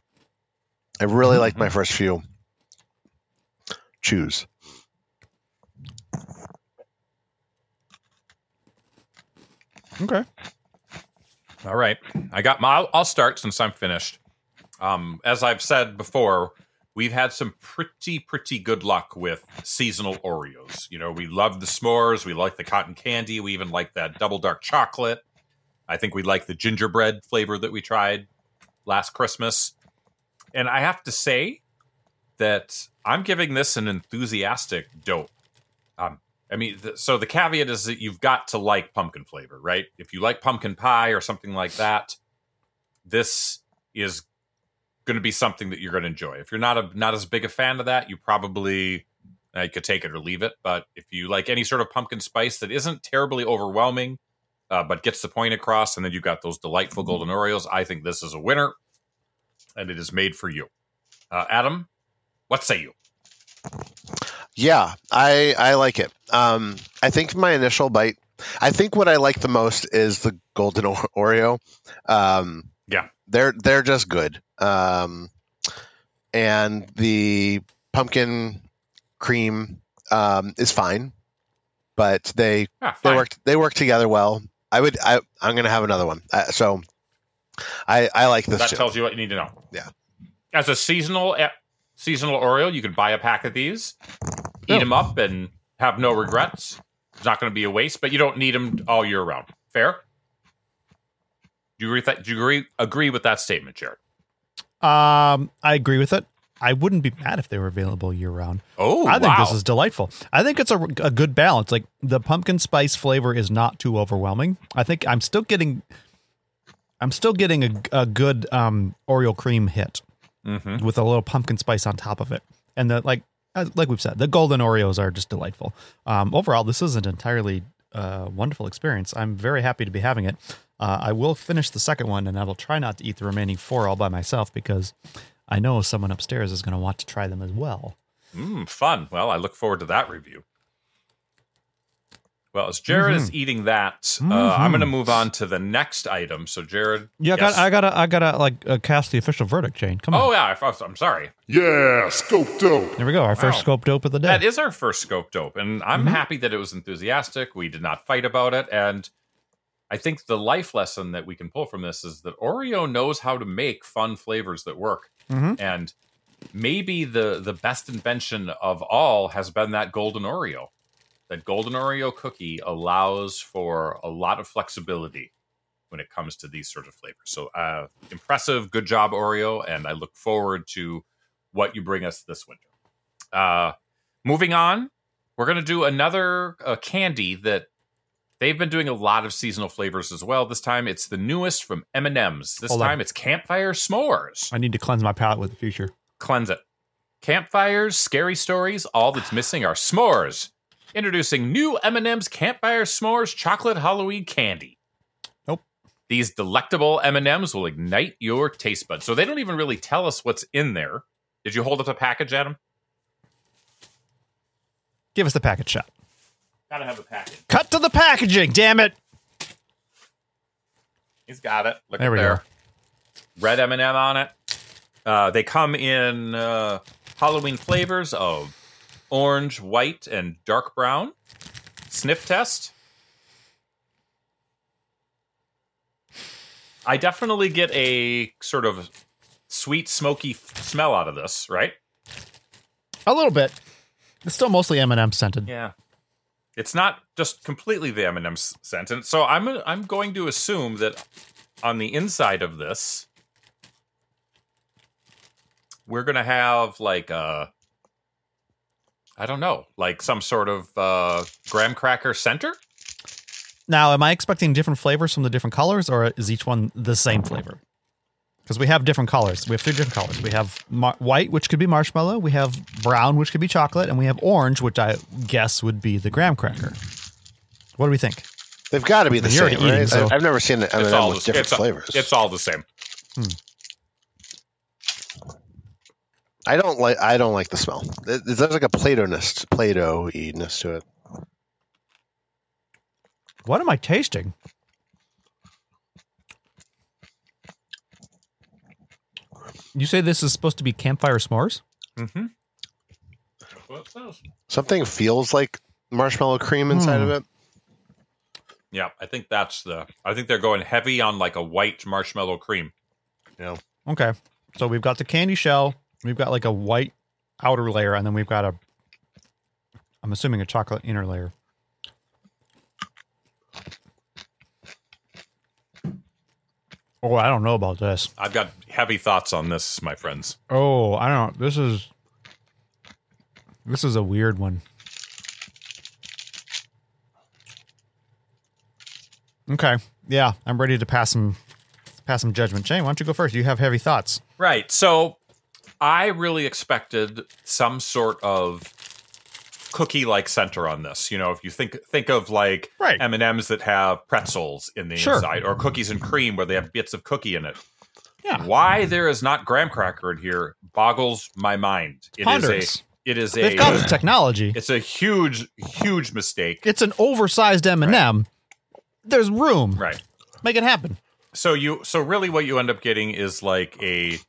I really liked my first few chews. Okay. All right. I got my. I'll, I'll start since I'm finished. Um, as I've said before, we've had some pretty, pretty good luck with seasonal Oreos. You know, we love the s'mores. We like the cotton candy. We even like that double dark chocolate. I think we like the gingerbread flavor that we tried last Christmas. And I have to say that I'm giving this an enthusiastic dope. Um, I mean, so the caveat is that you've got to like pumpkin flavor, right? If you like pumpkin pie or something like that, this is going to be something that you're going to enjoy. If you're not a not as big a fan of that, you probably you could take it or leave it. But if you like any sort of pumpkin spice that isn't terribly overwhelming, uh, but gets the point across, and then you've got those delightful golden Oreos, I think this is a winner, and it is made for you. Uh, Adam, what say you? Yeah, I I like it. Um, I think my initial bite. I think what I like the most is the golden Oreo. Um, Yeah. they're they're just good. Um, and the pumpkin cream um, is fine, but they Ah, they fine. work they work together well. I would I I'm gonna have another one. Uh, so I I like this that too. tells you what you need to know. Yeah. As a seasonal eh, seasonal Oreo, you can buy a pack of these, eat Oh. them up, and have no regrets. It's not going to be a waste, but you don't need them all year round. Fair? Do you agree? With that, do you agree? Agree with that statement, Jared? Um, I agree with it. I wouldn't be mad if they were available year round. Oh, I think wow. this is delightful. I think it's a, a good balance. Like the pumpkin spice flavor is not too overwhelming. I think I'm still getting, I'm still getting a, a good um, Oreo cream hit Mhm. with a little pumpkin spice on top of it, and the like. Like we've said, the golden Oreos are just delightful. Um, overall, this is an entirely uh, wonderful experience. I'm very happy to be having it. Uh, I will finish the second one, and I will try not to eat the remaining four all by myself because I know someone upstairs is going to want to try them as well. Mm, fun. Well, I look forward to that review. Well, as Jared Mm-hmm. is eating that, uh, I'm going to move on to the next item. So, Jared. Yeah, yes. I, got, I gotta, I gotta like uh, cast the official verdict, Shane. Come on. Oh, yeah. I, I'm sorry. Yeah, scope dope. There we go. Our first Wow. scope dope of the day. That is our first scope dope, and I'm Mm-hmm. happy that it was enthusiastic. We did not fight about it, and I think the life lesson that we can pull from this is that Oreo knows how to make fun flavors that work, Mhm. and maybe the the best invention of all has been that golden Oreo. That golden Oreo cookie allows for a lot of flexibility when it comes to these sort of flavors. So, uh, impressive, good job, Oreo, and I look forward to what you bring us this winter. Uh, moving on, we're going to do another uh, candy that they've been doing a lot of seasonal flavors as well. This time, it's the newest from M and M's. This Hold on. time, it's campfire s'mores. I need to cleanse my palate with the future. Cleanse it. Campfires, scary stories. All that's missing are s'mores. Introducing new M&M's Campfire S'mores Chocolate Halloween Candy. Nope. These delectable M&Ms will ignite your taste buds. So they don't even really tell us what's in there. Did you hold up the package, Adam? Give us the package shot. Gotta have a package. Cut to the packaging. Damn it. He's got it. Look There we there. go. Red M&M on it. Uh, they come in uh, Halloween flavors of orange, white, and dark brown. Sniff test. I definitely get a sort of sweet, smoky f- smell out of this, right? A little bit. It's still mostly M&M scented. Yeah. It's not just completely the s- scent. And so I'm I'm going to assume that on the inside of this we're to have like a I don't know, like some sort of uh graham cracker center? Now, am I expecting different flavors from the different colors, or is each one the same flavor? Because we have different colors. We have three different colors. We have mar- white, which could be marshmallow. We have brown, which could be chocolate, and we have orange, which I guess would be the graham cracker. What do we think? They've got to be the You're same, already eating, right? so- I- I've never seen an It's M&M all with the, different it's, flavors. it's all the same. I don't like. I don't like the smell. It- There's like a Play-Doh-ness, Play-Doh-ness to it. What am I tasting? You say this is supposed to be campfire s'mores? Mhm. That's what it says. Something feels like marshmallow cream inside Hmm. of it. Yeah, I think that's the I think they're going heavy on like a white marshmallow cream. Yeah. Okay. So we've got the candy shell. We've got like a white outer layer, and then we've got a, I'm assuming a chocolate inner layer. Oh, I don't know about this. I've got heavy thoughts on this, my friends. Oh, I don't know. This is, this is a weird one. Okay. Yeah, I'm ready to pass some, pass some judgment. Shane, why don't you go first? You have heavy thoughts. Right. So I really expected some sort of cookie like center on this. You know, if you think think of like Right. M&Ms that have pretzels in the Sure. inside or cookies and cream where they have bits of cookie in it. Yeah. Why there is not graham cracker in here boggles my mind. It is Ponders. a it is a They've got the technology. it's a huge huge mistake. It's an oversized M&M. There's room. Right. Make it happen. So you so really what you end up getting is like a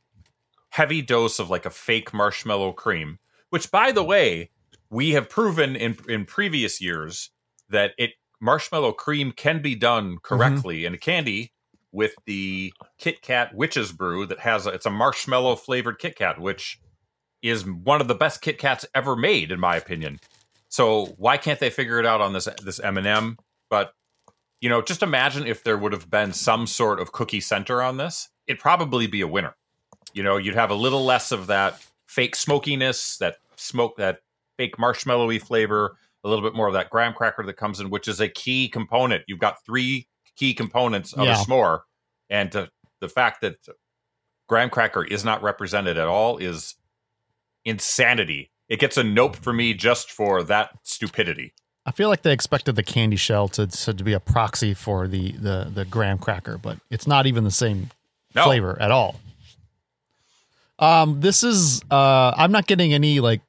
heavy dose of like a fake marshmallow cream, which by the way, we have proven in in previous years that it marshmallow cream can be done mm-hmm. correctly in a candy with the Kit Kat Witch's Brew that has a, it's a marshmallow flavored Kit Kat, which is one of the best Kit Kats ever made, in my opinion. So why can't they figure it out on this this M and m But you know, just imagine if there would have been some sort of cookie center on this. It'd probably be a winner. You know, you'd have a little less of that fake smokiness, that smoke, that fake marshmallowy flavor, a little bit more of that graham cracker that comes in, which is a key component. You've got three key components of Yeah. a s'more, and to, the fact that graham cracker is not represented at all is insanity. It gets a nope for me just for that stupidity. I feel like they expected the candy shell to, to, to be a proxy for the, the, the graham cracker, but it's not even the same No. flavor at all. Um, this is uh, I'm not getting any like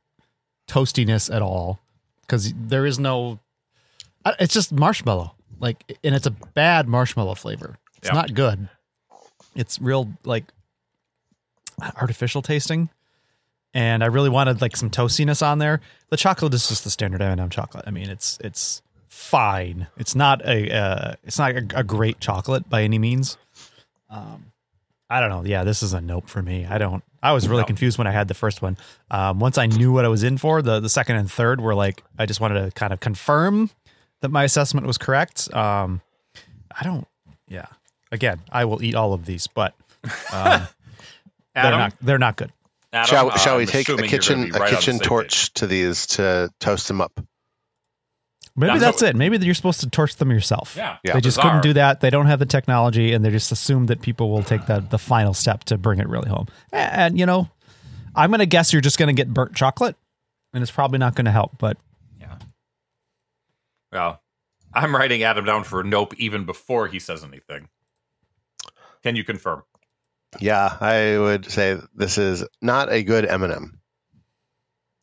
toastiness at all because there is no. It's just marshmallow, like, and it's a bad marshmallow flavor. It's Yeah. not good. It's real like artificial tasting, and I really wanted like some toastiness on there. The chocolate is just the standard M&M chocolate. I mean, it's it's fine. It's not a uh, it's not a, a great chocolate by any means. Um, I don't know. Yeah, this is a nope for me. I don't. I was really No. confused when I had the first one. Um, once I knew what I was in for, the the second and third were like I just wanted to kind of confirm that my assessment was correct. Um, I don't. Yeah. Again, I will eat all of these, but um, they're not. They're not good. Adam, shall, uh, shall we I'm take a kitchen gonna a right on the kitchen same torch to these to toast them up? Maybe That's that's what- it. Maybe you're supposed to torch them yourself. Yeah, Yeah. they just bizarre. couldn't do that. They don't have the technology, and they just assume that people will take the the final step to bring it really home. And you know, I'm gonna guess you're just gonna get burnt chocolate, and it's probably not gonna help. But Yeah. Well, I'm writing Adam down for nope even before he says anything. Can you confirm? Yeah, I would say this is not a good M&M.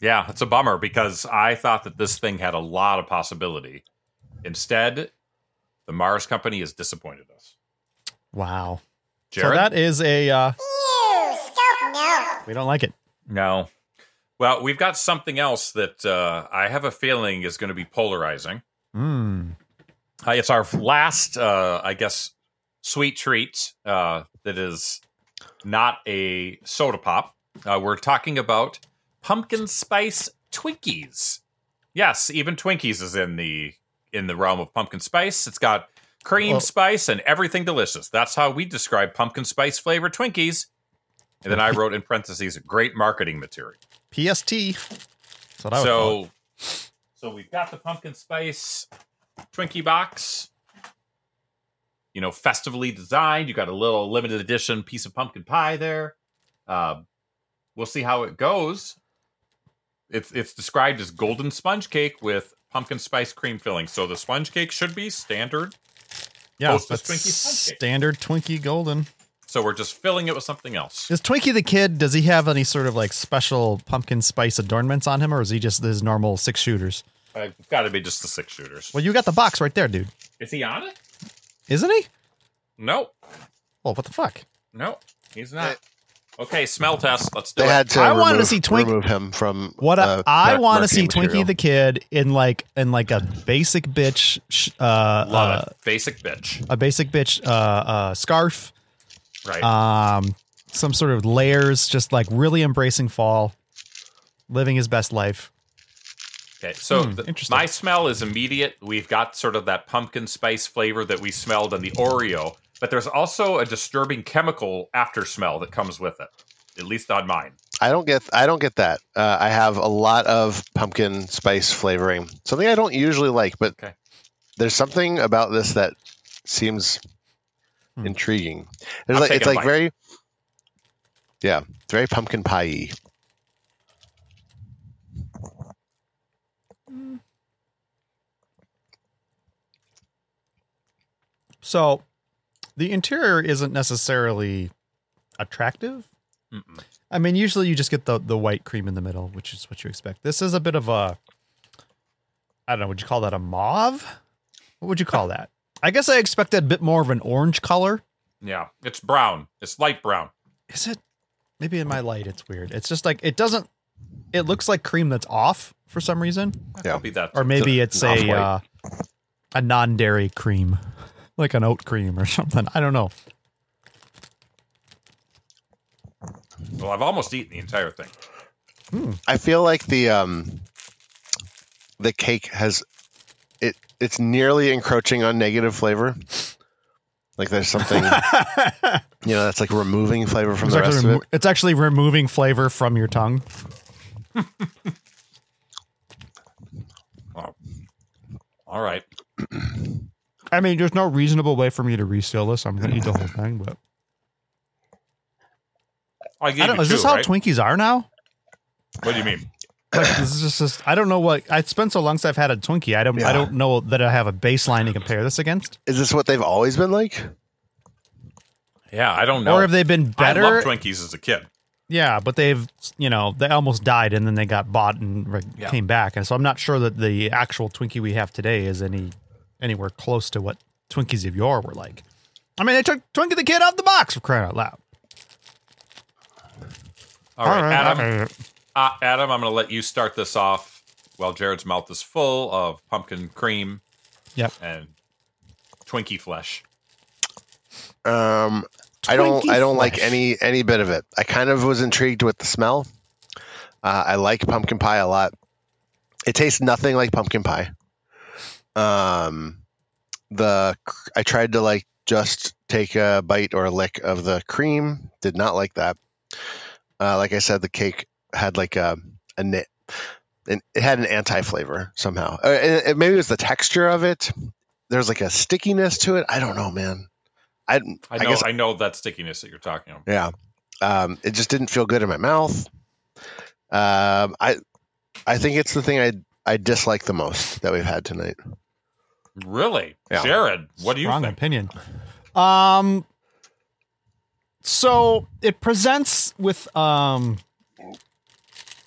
Yeah, it's a bummer because I thought that this thing had a lot of possibility. Instead, the Mars company has disappointed us. wow, Jared? so that is a uh, Ew, scope no. we don't like it. no. Well, we've got something else that uh, I have a feeling is going to be polarizing. Mm. Uh, it's our last, uh, I guess, sweet treat uh, that is not a soda pop. Uh, we're talking about pumpkin spice Twinkies. Yes, even Twinkies is in the in the realm of pumpkin spice. It's got cream Well- spice and everything delicious. That's how we describe pumpkin spice flavored Twinkies. And then I wrote in parentheses, great marketing material. PST. That's what I would. So, so we've got the pumpkin spice Twinkie box. You know, festively designed. You got a little limited edition piece of pumpkin pie there. Um, we'll see how it goes. It's it's described as golden sponge cake with pumpkin spice cream filling. So the sponge cake should be standard. yeah, that's Twinkie sponge cake. standard Twinkie golden. So we're just filling it with something else. Is Twinkie the kid? Does he have any sort of like special pumpkin spice adornments on him, or is he just his normal six shooters? Uh, It's got to be just the six shooters. Well, you got the box right there, dude. Is he on it? Isn't he? No, Well, what the fuck? no, he's not. Okay, smell test. Let's do They it. had to I remove, wanted to see Twink- remove him from What uh, I, I want to see material. Twinkie the kid in like in like a basic bitch, uh, Love uh, it. Basic bitch. a basic bitch uh, uh, scarf, Right. um, some sort of layers, just like really embracing fall, living his best life. okay. So hmm, the- interesting. my smell is immediate. We've got sort of that pumpkin spice flavor that we smelled in the Oreo, but there's also a disturbing chemical after smell that comes with it. At least on mine. I don't get I don't get that. Uh, I have a lot of pumpkin spice flavoring. Something I don't usually like, but Okay. there's something about this that seems Hmm. intriguing. There's I'm like it's like bite. very Yeah, it's very pumpkin pie So, the interior isn't necessarily attractive. Mm-mm. I mean, usually you just get the the white cream in the middle, which is what you expect. This is a bit of a I don't know, would you call that a mauve? What would you call that? I guess I expected a bit more of an orange color. Yeah, it's brown. It's light brown. Is it? Maybe in my light it's weird. It's just like it doesn't it looks like cream that's off for some reason. Yeah. Be that. Or maybe it's a uh, a non-dairy cream. Like an oat cream or something. I don't know. well, I've almost eaten the entire thing. I feel like the um the cake has it it's nearly encroaching on negative flavor. Like there's something you know that's like removing flavor from It's the rest actually, of it. it's actually removing flavor from your tongue. Oh. All right. I mean, there's no reasonable way for me to reseal this. I'm going to eat the whole thing, but I, gave I don't know. you Is this how right? Twinkies are now? What do you mean? like, this is just, just I don't know what I spent so long since I've had a Twinkie. I don't I don't know that I have a baseline to compare this against. Is this what they've always been like? Yeah, I don't know. Or have they been better? I loved Twinkies as a kid. Yeah, but they've you know they almost died and then they got bought and re- Yeah. came back, and so I'm not sure that the actual Twinkie we have today is any anywhere close to what Twinkies of yore were like. I mean, they took Twinkie the Kid out of the box for crying out loud. All right, All right, Adam. Uh, Adam, I'm going to let you start this off while Jared's mouth is full of pumpkin cream Yep. and Twinkie flesh. Um, I don't. Twinkie I don't like any any bit of it. I kind of was intrigued with the smell. Uh, I like pumpkin pie a lot. It tastes nothing like pumpkin pie. Um, the I tried to like just take a bite or a lick of the cream. Did not like that. Uh, like I said, the cake had like a a knit. And it had an anti flavor somehow. Uh, and it- maybe it was the texture of it. There's like a stickiness to it. I don't know, man. I, I know, I, guess know that stickiness that you're talking about. yeah. Um, it just didn't feel good in my mouth. Um, I I think it's the thing I I dislike the most that we've had tonight. Really, Yeah. Jared? What do you Strong think? opinion. Um, so it presents with um,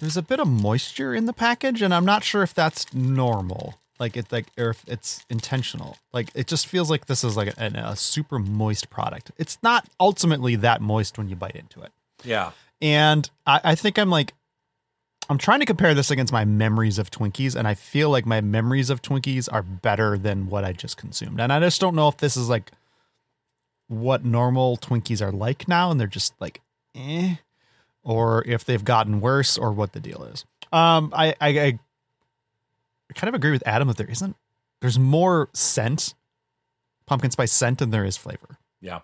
there's a bit of moisture in the package, and I'm not sure if that's normal, like it like or if it's intentional. Like it just feels like this is like a, a super moist product. It's not ultimately that moist when you bite into it, Yeah, and I, I think I'm like. I'm trying to compare this against my memories of Twinkies, and I feel like my memories of Twinkies are better than what I just consumed. And I just don't know if this is like what normal Twinkies are like now, and they're just like, eh, or if they've gotten worse, or what the deal is. Um, I, I, I kind of agree with Adam that there isn't. There's more scent, pumpkin spice scent, than there is flavor. yeah.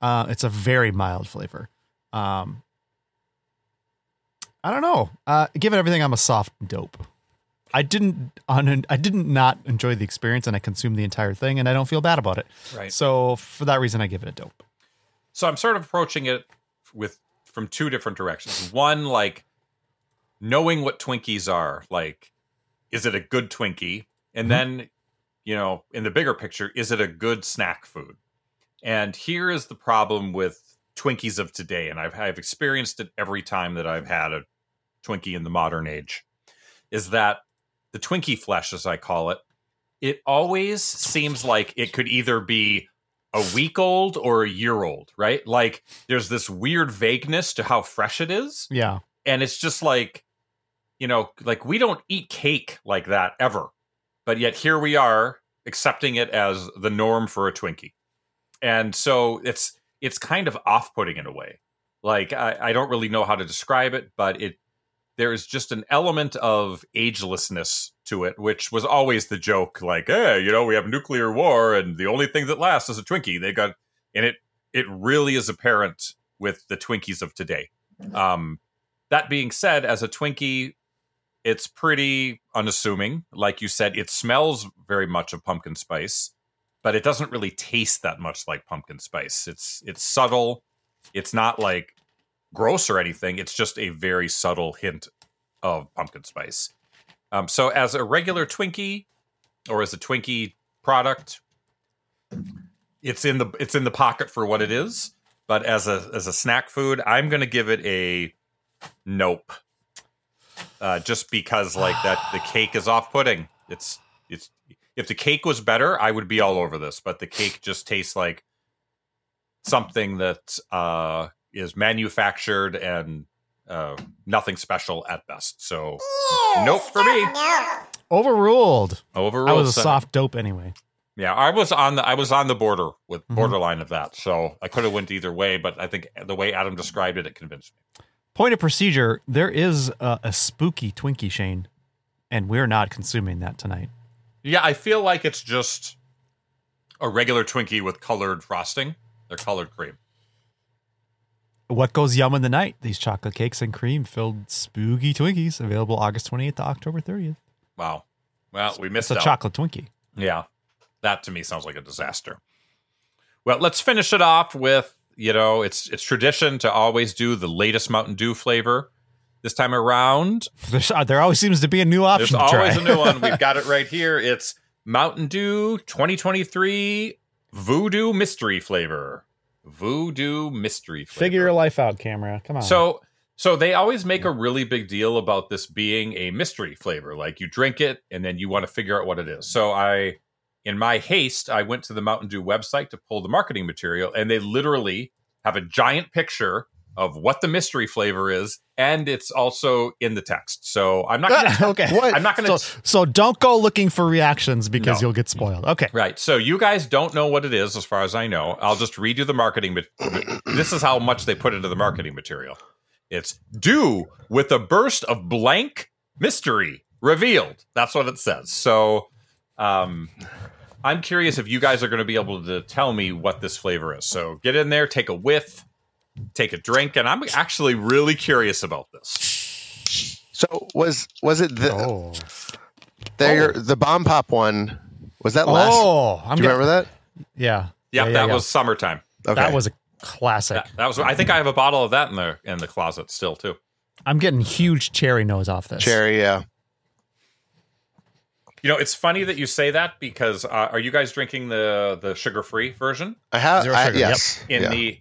Uh, it's a very mild flavor. Um, I don't know. Uh, given everything, I'm a soft dope. I didn't on I didn't not enjoy the experience, and I consumed the entire thing, and I don't feel bad about it. Right. So for that reason, I give it a dope. So I'm sort of approaching it with from two different directions. One, like knowing what Twinkies are. Like, is it a good Twinkie? And Mhm. then, you know, in the bigger picture, is it a good snack food? And here is the problem with Twinkies of today, and I've I've experienced it every time that I've had a Twinkie in the modern age, is that the Twinkie flesh, as I call it, it always seems like it could either be a week old or a year old, right? Like there's this weird vagueness to how fresh it is. Yeah, And it's just like, you know, like we don't eat cake like that ever. But yet here we are accepting it as the norm for a Twinkie. And so it's it's kind of off-putting in a way. Like I, I don't really know how to describe it, but it there is just an element of agelessness to it, which was always the joke. Like, hey, you know, we have nuclear war, and the only thing that lasts is a Twinkie. They got, and it it really is apparent with the Twinkies of today. Um, that being said, as a Twinkie, it's pretty unassuming. Like you said, it smells very much of pumpkin spice, but it doesn't really taste that much like pumpkin spice. It's it's subtle. It's not like gross or anything. It's just a very subtle hint of pumpkin spice. Um, so as a regular Twinkie or as a Twinkie product, it's in the it's in the pocket for what it is. But as a as a snack food, I'm going to give it a nope. Uh, just because like that the cake is off putting. It's it's if the cake was better, I would be all over this. But the cake just tastes like something that uh, is manufactured and uh, nothing special at best. So Ew, Nope for me. Scout No. overruled. overall, I was a soft dope anyway. Yeah, I was on the I was on the border with Mhm. borderline of that. So I could have went either way, but I think the way Adam described it, it convinced me. Point of procedure: there is a, a spooky Twinkie Shane, and we're not consuming that tonight. Yeah, I feel like it's just a regular Twinkie with colored frosting. They're colored cream. What goes yum in the night? These chocolate cakes and cream filled spooky Twinkies available August 28th to October 30th. Wow. Well, we It's missed a out. chocolate Twinkie. Yeah. That to me sounds like a disaster. Well, let's finish it off with, you know, it's it's tradition to always do the latest Mountain Dew flavor. This time around, There's, uh, there always seems to be a new option. there's to try. always a new one. We've got it right here. It's Mountain Dew 2023 Voodoo Mystery Flavor. Voodoo Mystery Flavor. Figure your life out, camera. Come on. So so they always make a really big deal about this being a mystery flavor. Like you drink it and then you want to figure out what it is. So I in my haste, I went to the Mountain Dew website to pull the marketing material and they literally have a giant picture of what the mystery flavor is and it's also in the text. So I'm not going to okay. What? I'm not going to So, so don't go looking for reactions because No. you'll get spoiled. Okay. Right. So you guys don't know what it is, as far as I know. I'll just read you the marketing. ma- this is how much they put into the marketing material. It's due with a burst of blank mystery revealed. That's what it says. So, um, I'm curious if you guys are going to be able to tell me what this flavor is. So get in there, take a whiff, take a drink, and I'm actually really curious about this. So was was it the Oh. there the bomb pop one? Was that last? Oh, I'm Do you getting, remember that? yeah. Yep, yeah, that yeah. was summertime. Okay. that was a classic. That, that was. I think I have a bottle of that in the in the closet still too. I'm getting huge cherry nose off this. cherry. Yeah. You know, it's funny that you say that because uh, are you guys drinking the the sugar free version? I have. Zero I, sugar, yes. In yeah. the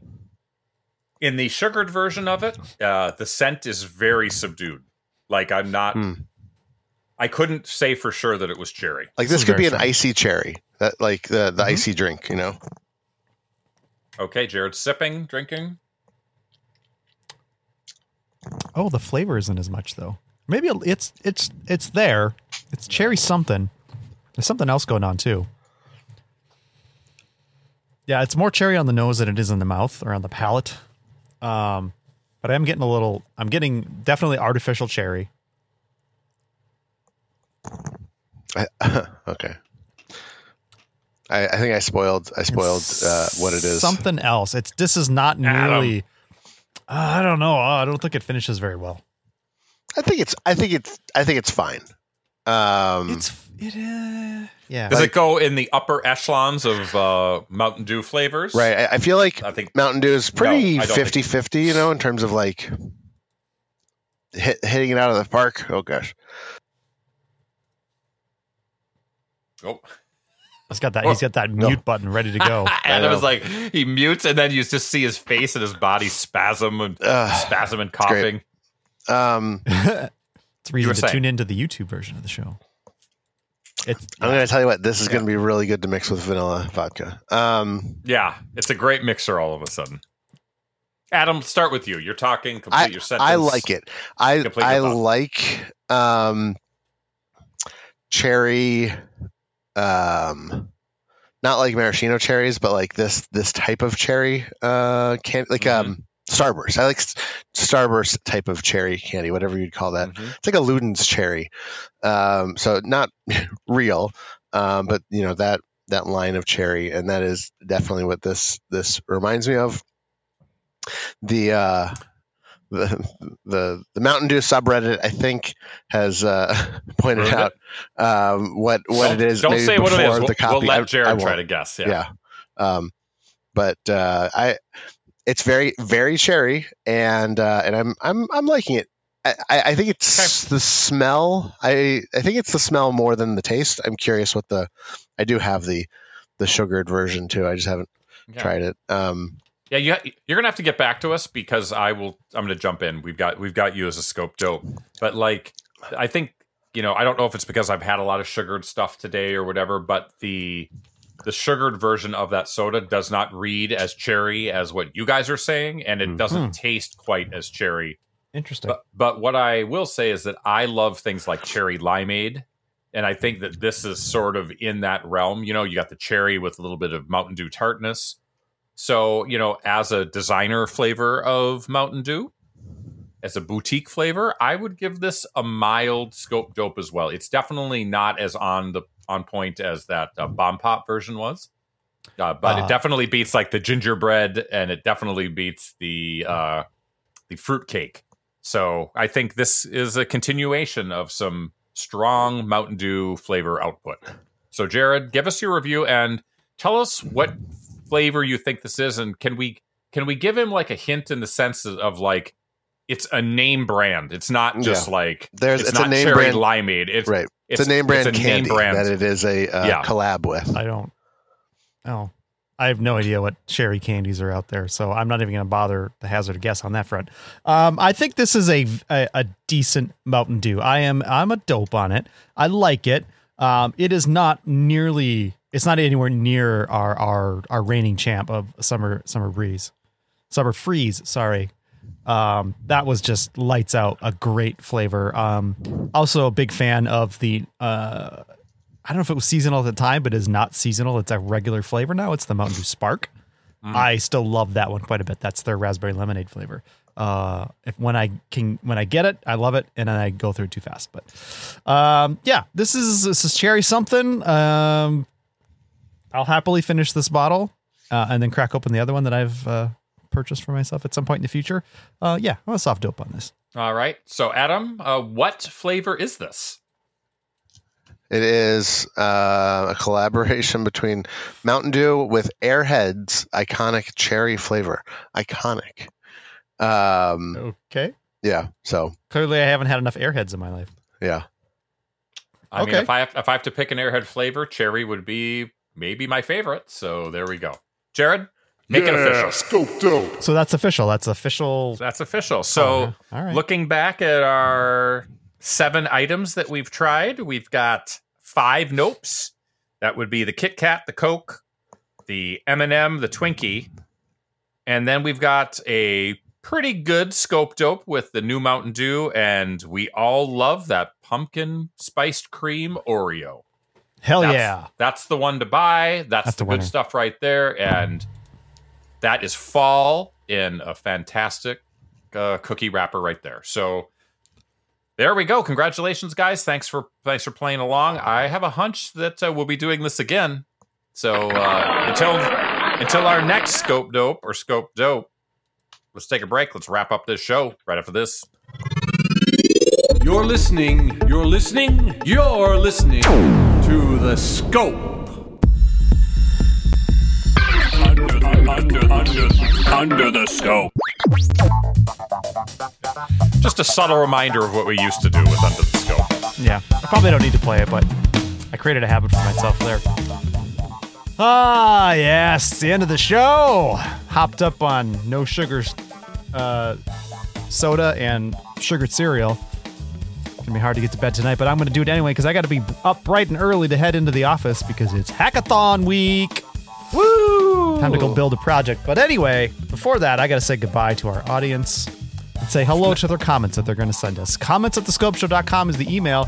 in the sugared version of it, uh, the scent is very subdued. Like I'm not. Hmm. I couldn't say for sure that it was cherry. like This this could be very an strong. icy cherry. That like the the Mhm. icy drink. You know. Okay, Jared, sipping, drinking. Oh, the flavor isn't as much though. Maybe it's it's it's there. It's cherry something. There's something else going on too. Yeah, it's more cherry on the nose than it is in the mouth or on the palate. Um, but I'm getting a little. I'm getting definitely artificial cherry. I, okay. I, I think I spoiled. I spoiled uh, what it is. Something else. It's this is not nearly. Uh, I don't know. Uh, I don't think it finishes very well. I think it's. I think it's. I think it's fine. Um, It's it. Uh, yeah. Does Like- it go in the upper echelons of uh, Mountain Dew flavors? right. I, I feel like I think Mountain Dew is pretty No, I don't think- 50 50, you know, in terms of like hit, hitting it out of the park. Oh, gosh. Oh. He's got that. He's got that mute button ready to go. and it was like he mutes, and then you just see his face and his body spasm and Ugh. spasm and coughing. Um, It's a reason to saying. tune into the YouTube version of the show. It's I'm going to tell you what, this is going to be really good to mix with vanilla vodka. Um, Yeah, it's a great mixer all of a sudden. Adam, start with you. You're talking. Complete I, your sentence. I like it. I I like um, cherry, um, not like maraschino cherries, but like this this type of cherry uh, can like Mhm. um Starburst. I like Starburst type of cherry candy, whatever you'd call that. Mhm. It's like a Luden's cherry, um, so not real, um, but you know that that line of cherry, and that is definitely what this this reminds me of. The uh, the the the Mountain Dew subreddit, I think, has uh, pointed out um, what what Don't- it is. Don't say what it before. We'll, The copy. we'll let Jared I try to guess. Yeah. yeah. Um, but uh, I, it's very very cherry, and uh, and I'm I'm I'm liking it. I, I think it's the smell. I I think it's the smell more than the taste. I'm curious what the. I do have the the sugared version too. I just haven't Yeah. tried it. Um, Yeah, you, you're gonna have to get back to us because I will. I'm gonna jump in. We've got we've got you as a scope dope, but like I think you know I don't know if it's because I've had a lot of sugared stuff today or whatever, but the the sugared version of that soda does not read as cherry as what you guys are saying, and it doesn't mm-hmm. taste quite as cherry. interesting. But but what I will say is that I love things like cherry limeade. And I think that this is sort of in that realm. You know, you got the cherry with a little bit of Mountain Dew tartness. So, you know, as a designer flavor of Mountain Dew, as a boutique flavor, I would give this a mild scope dope as well. It's definitely not as on the on point as that uh, bomb pop version was, uh, but Uh. it definitely beats like the gingerbread, and it definitely beats the uh, the fruit cake. So I think this is a continuation of some strong Mountain Dew flavor output. So Jared, give us your review and tell us what flavor you think this is, and can we can we give him like a hint in the sense of like it's a name brand. It's not just like There's- it's, it's a not name cherry brand- limeade. It's right. It's, a name brand it's a candy name brand. that it is a uh, Yeah. collab with. I don't. Oh, I have no idea what cherry candies are out there, so I'm not even going to bother to hazard a guess on that front. Um, I think this is a, a a decent Mountain Dew. I am I'm a dope on it. I like it. Um, it is not nearly. It's not anywhere near our our our reigning champ of summer summer breeze, summer freeze. Sorry. Um, that was just lights out. A great flavor. Um, also a big fan of the uh I don't know if it was seasonal at the time, but is not seasonal. It's a regular flavor now. It's the Mountain Dew Spark. I still love that one quite a bit. That's their raspberry lemonade flavor. Uh, if when I can when I get it, I love it, and then I go through it too fast. But um, yeah, this is this is cherry something. Um, I'll happily finish this bottle uh, and then crack open the other one that I've uh, purchased for myself at some point in the future. Uh, yeah, I'm a soft dope on this. All right. So Adam, uh, what flavor is this? It is uh, a collaboration between Mountain Dew with Airheads iconic cherry flavor. Iconic. Um, Okay. yeah. So Clearly, I haven't had enough airheads in my life. yeah. I mean, Okay. if I have, if I have to pick an airhead flavor, cherry would be maybe my favorite. So there we go. Jared, make it official. Scope dope. So that's official. That's official. That's official. So Oh, All right. looking back at our seven items that we've tried, we've got five nopes. That would be the Kit Kat, the Coke, the M&M, the Twinkie, and then we've got a pretty good scope dope with the new Mountain Dew, and we all love that pumpkin spiced cream Oreo. Hell That's, yeah. That's the one to buy. That's, That's the, the good stuff right there. And that is fall in a fantastic uh, cookie wrapper right there. So there we go. Congratulations, guys. Thanks for thanks for playing along. I have a hunch that uh, we'll be doing this again. So uh, until until our next scope dope or scope dope, let's take a break. Let's wrap up this show right after this. You're listening. You're listening. You're listening to the scope. Under, under, under, under the scope. Just a subtle reminder of what we used to do with Under the Scope. Yeah. I probably don't need to play it, but I created a habit for myself there. Ah, yes. The end of the show. Hopped up on no sugar uh, soda and sugared cereal. Gonna be hard to get to bed tonight, but I'm gonna do it anyway because I gotta be up bright and early to head into the office because it's hackathon week. Woo! Time to go build a project. But anyway, before that, I gotta say goodbye to our audience and say hello to their comments that they're gonna send us. Comments at thescopeshow.com is the email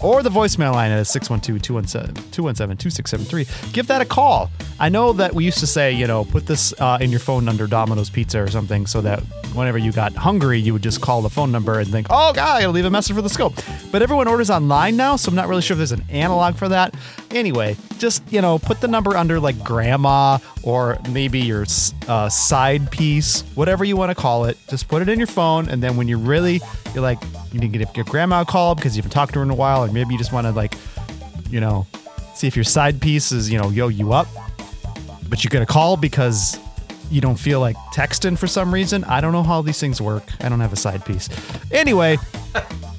or the voicemail line at 612-217-217-2673. Give that a call. I know that we used to say, you know, put this uh, in your phone under Domino's Pizza or something so that whenever you got hungry, you would just call the phone number and think, oh, God, I gotta leave a message for the scope. But everyone orders online now, so I'm not really sure if there's an analog for that. Anyway, just, you know, put the number under like grandma or maybe your uh, side piece, whatever you want to call it. Just put it in your phone, and then when you're really, you're like, you need to give your grandma a call because you haven't talked to her in a while, or maybe you just want to like, you know, see if your side piece is, you know, yo you up, but you get a call because you don't feel like texting for some reason. I don't know how these things work. I don't have a side piece. Anyway,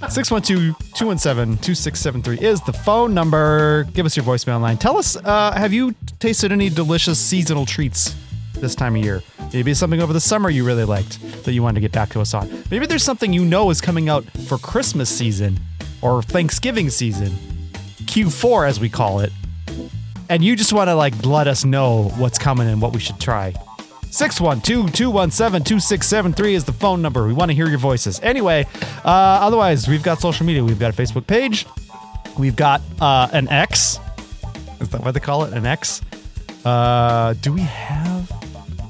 612-217-2673 is the phone number. Give us your voicemail line. Tell us, uh, have you tasted any delicious seasonal treats this time of year? Maybe something over the summer you really liked that you wanted to get back to us on. Maybe there's something you know is coming out for Christmas season or Thanksgiving season, Q4 as we call it, and you just want to like let us know what's coming and what we should try. 612-217-2673 is the phone number. We want to hear your voices. Anyway, uh, otherwise, we've got social media. We've got a Facebook page. We've got uh, an X. Is that what they call it? An X? Uh, do we have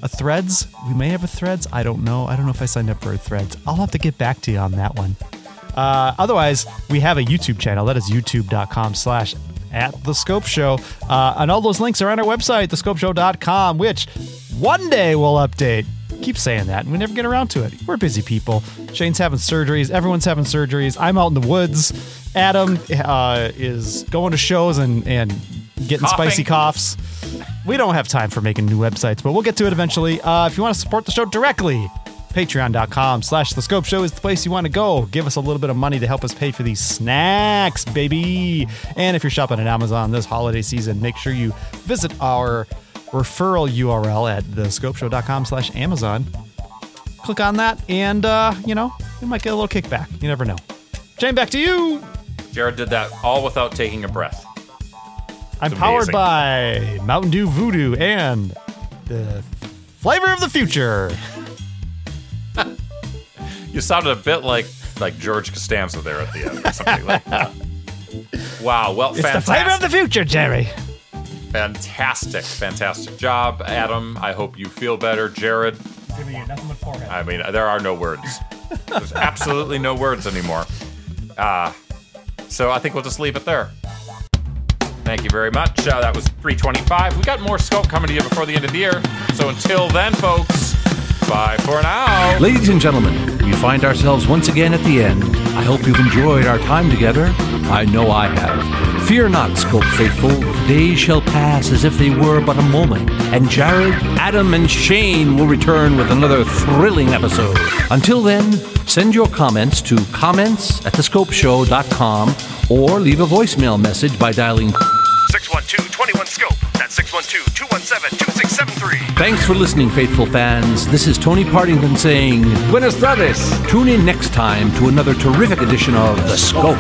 a Threads? We may have a Threads. I don't know. I don't know if I signed up for a Threads. I'll have to get back to you on that one. Uh, otherwise, we have a YouTube channel. That is youtube.com slash at the Scope Show. Uh, and all those links are on our website, thescopeshow.com, which one day we'll update. Keep saying that, and we never get around to it. We're busy people. Shane's having surgeries. Everyone's having surgeries. I'm out in the woods. Adam uh, is going to shows and, and getting Coughing. spicy coughs. We don't have time for making new websites, but we'll get to it eventually. Uh, if you want to support the show directly, Patreon.com slash The Scope Show is the place you want to go. Give us a little bit of money to help us pay for these snacks, baby. And if you're shopping at Amazon this holiday season, make sure you visit our referral URL at thescopeshow.com slash Amazon. Click on that, and, uh, you know, you might get a little kickback. You never know. Shane, back to you. Jared did that all without taking a breath. I'm powered by Mountain Dew Voodoo and the flavor of the future. You sounded a bit like like George Costanza there at the end, or something like that. Wow. Well, It's the flavor of the future, Jerry. fantastic, fantastic job, Adam. I hope you feel better, Jared. I mean, there are no words. There's absolutely no words anymore. Uh, so I think we'll just leave it there. Thank you very much. Uh, that was 325. We got more scope coming to you before the end of the year. So until then, folks, bye for now. Ladies and gentlemen, we find ourselves once again at the end. I hope you've enjoyed our time together. I know I have. Fear not, Scope Faithful. Days shall pass as if they were but a moment, and Jared, Adam, and Shane will return with another thrilling episode. Until then, send your comments to comments at thescopeshow.com or leave a voicemail message by dialing 612-21-SCOPE. That's 612-217-2673. Thanks for listening, faithful fans. This is Tony Partington saying, Buenas tardes. Tune in next time to another terrific edition of The Scope.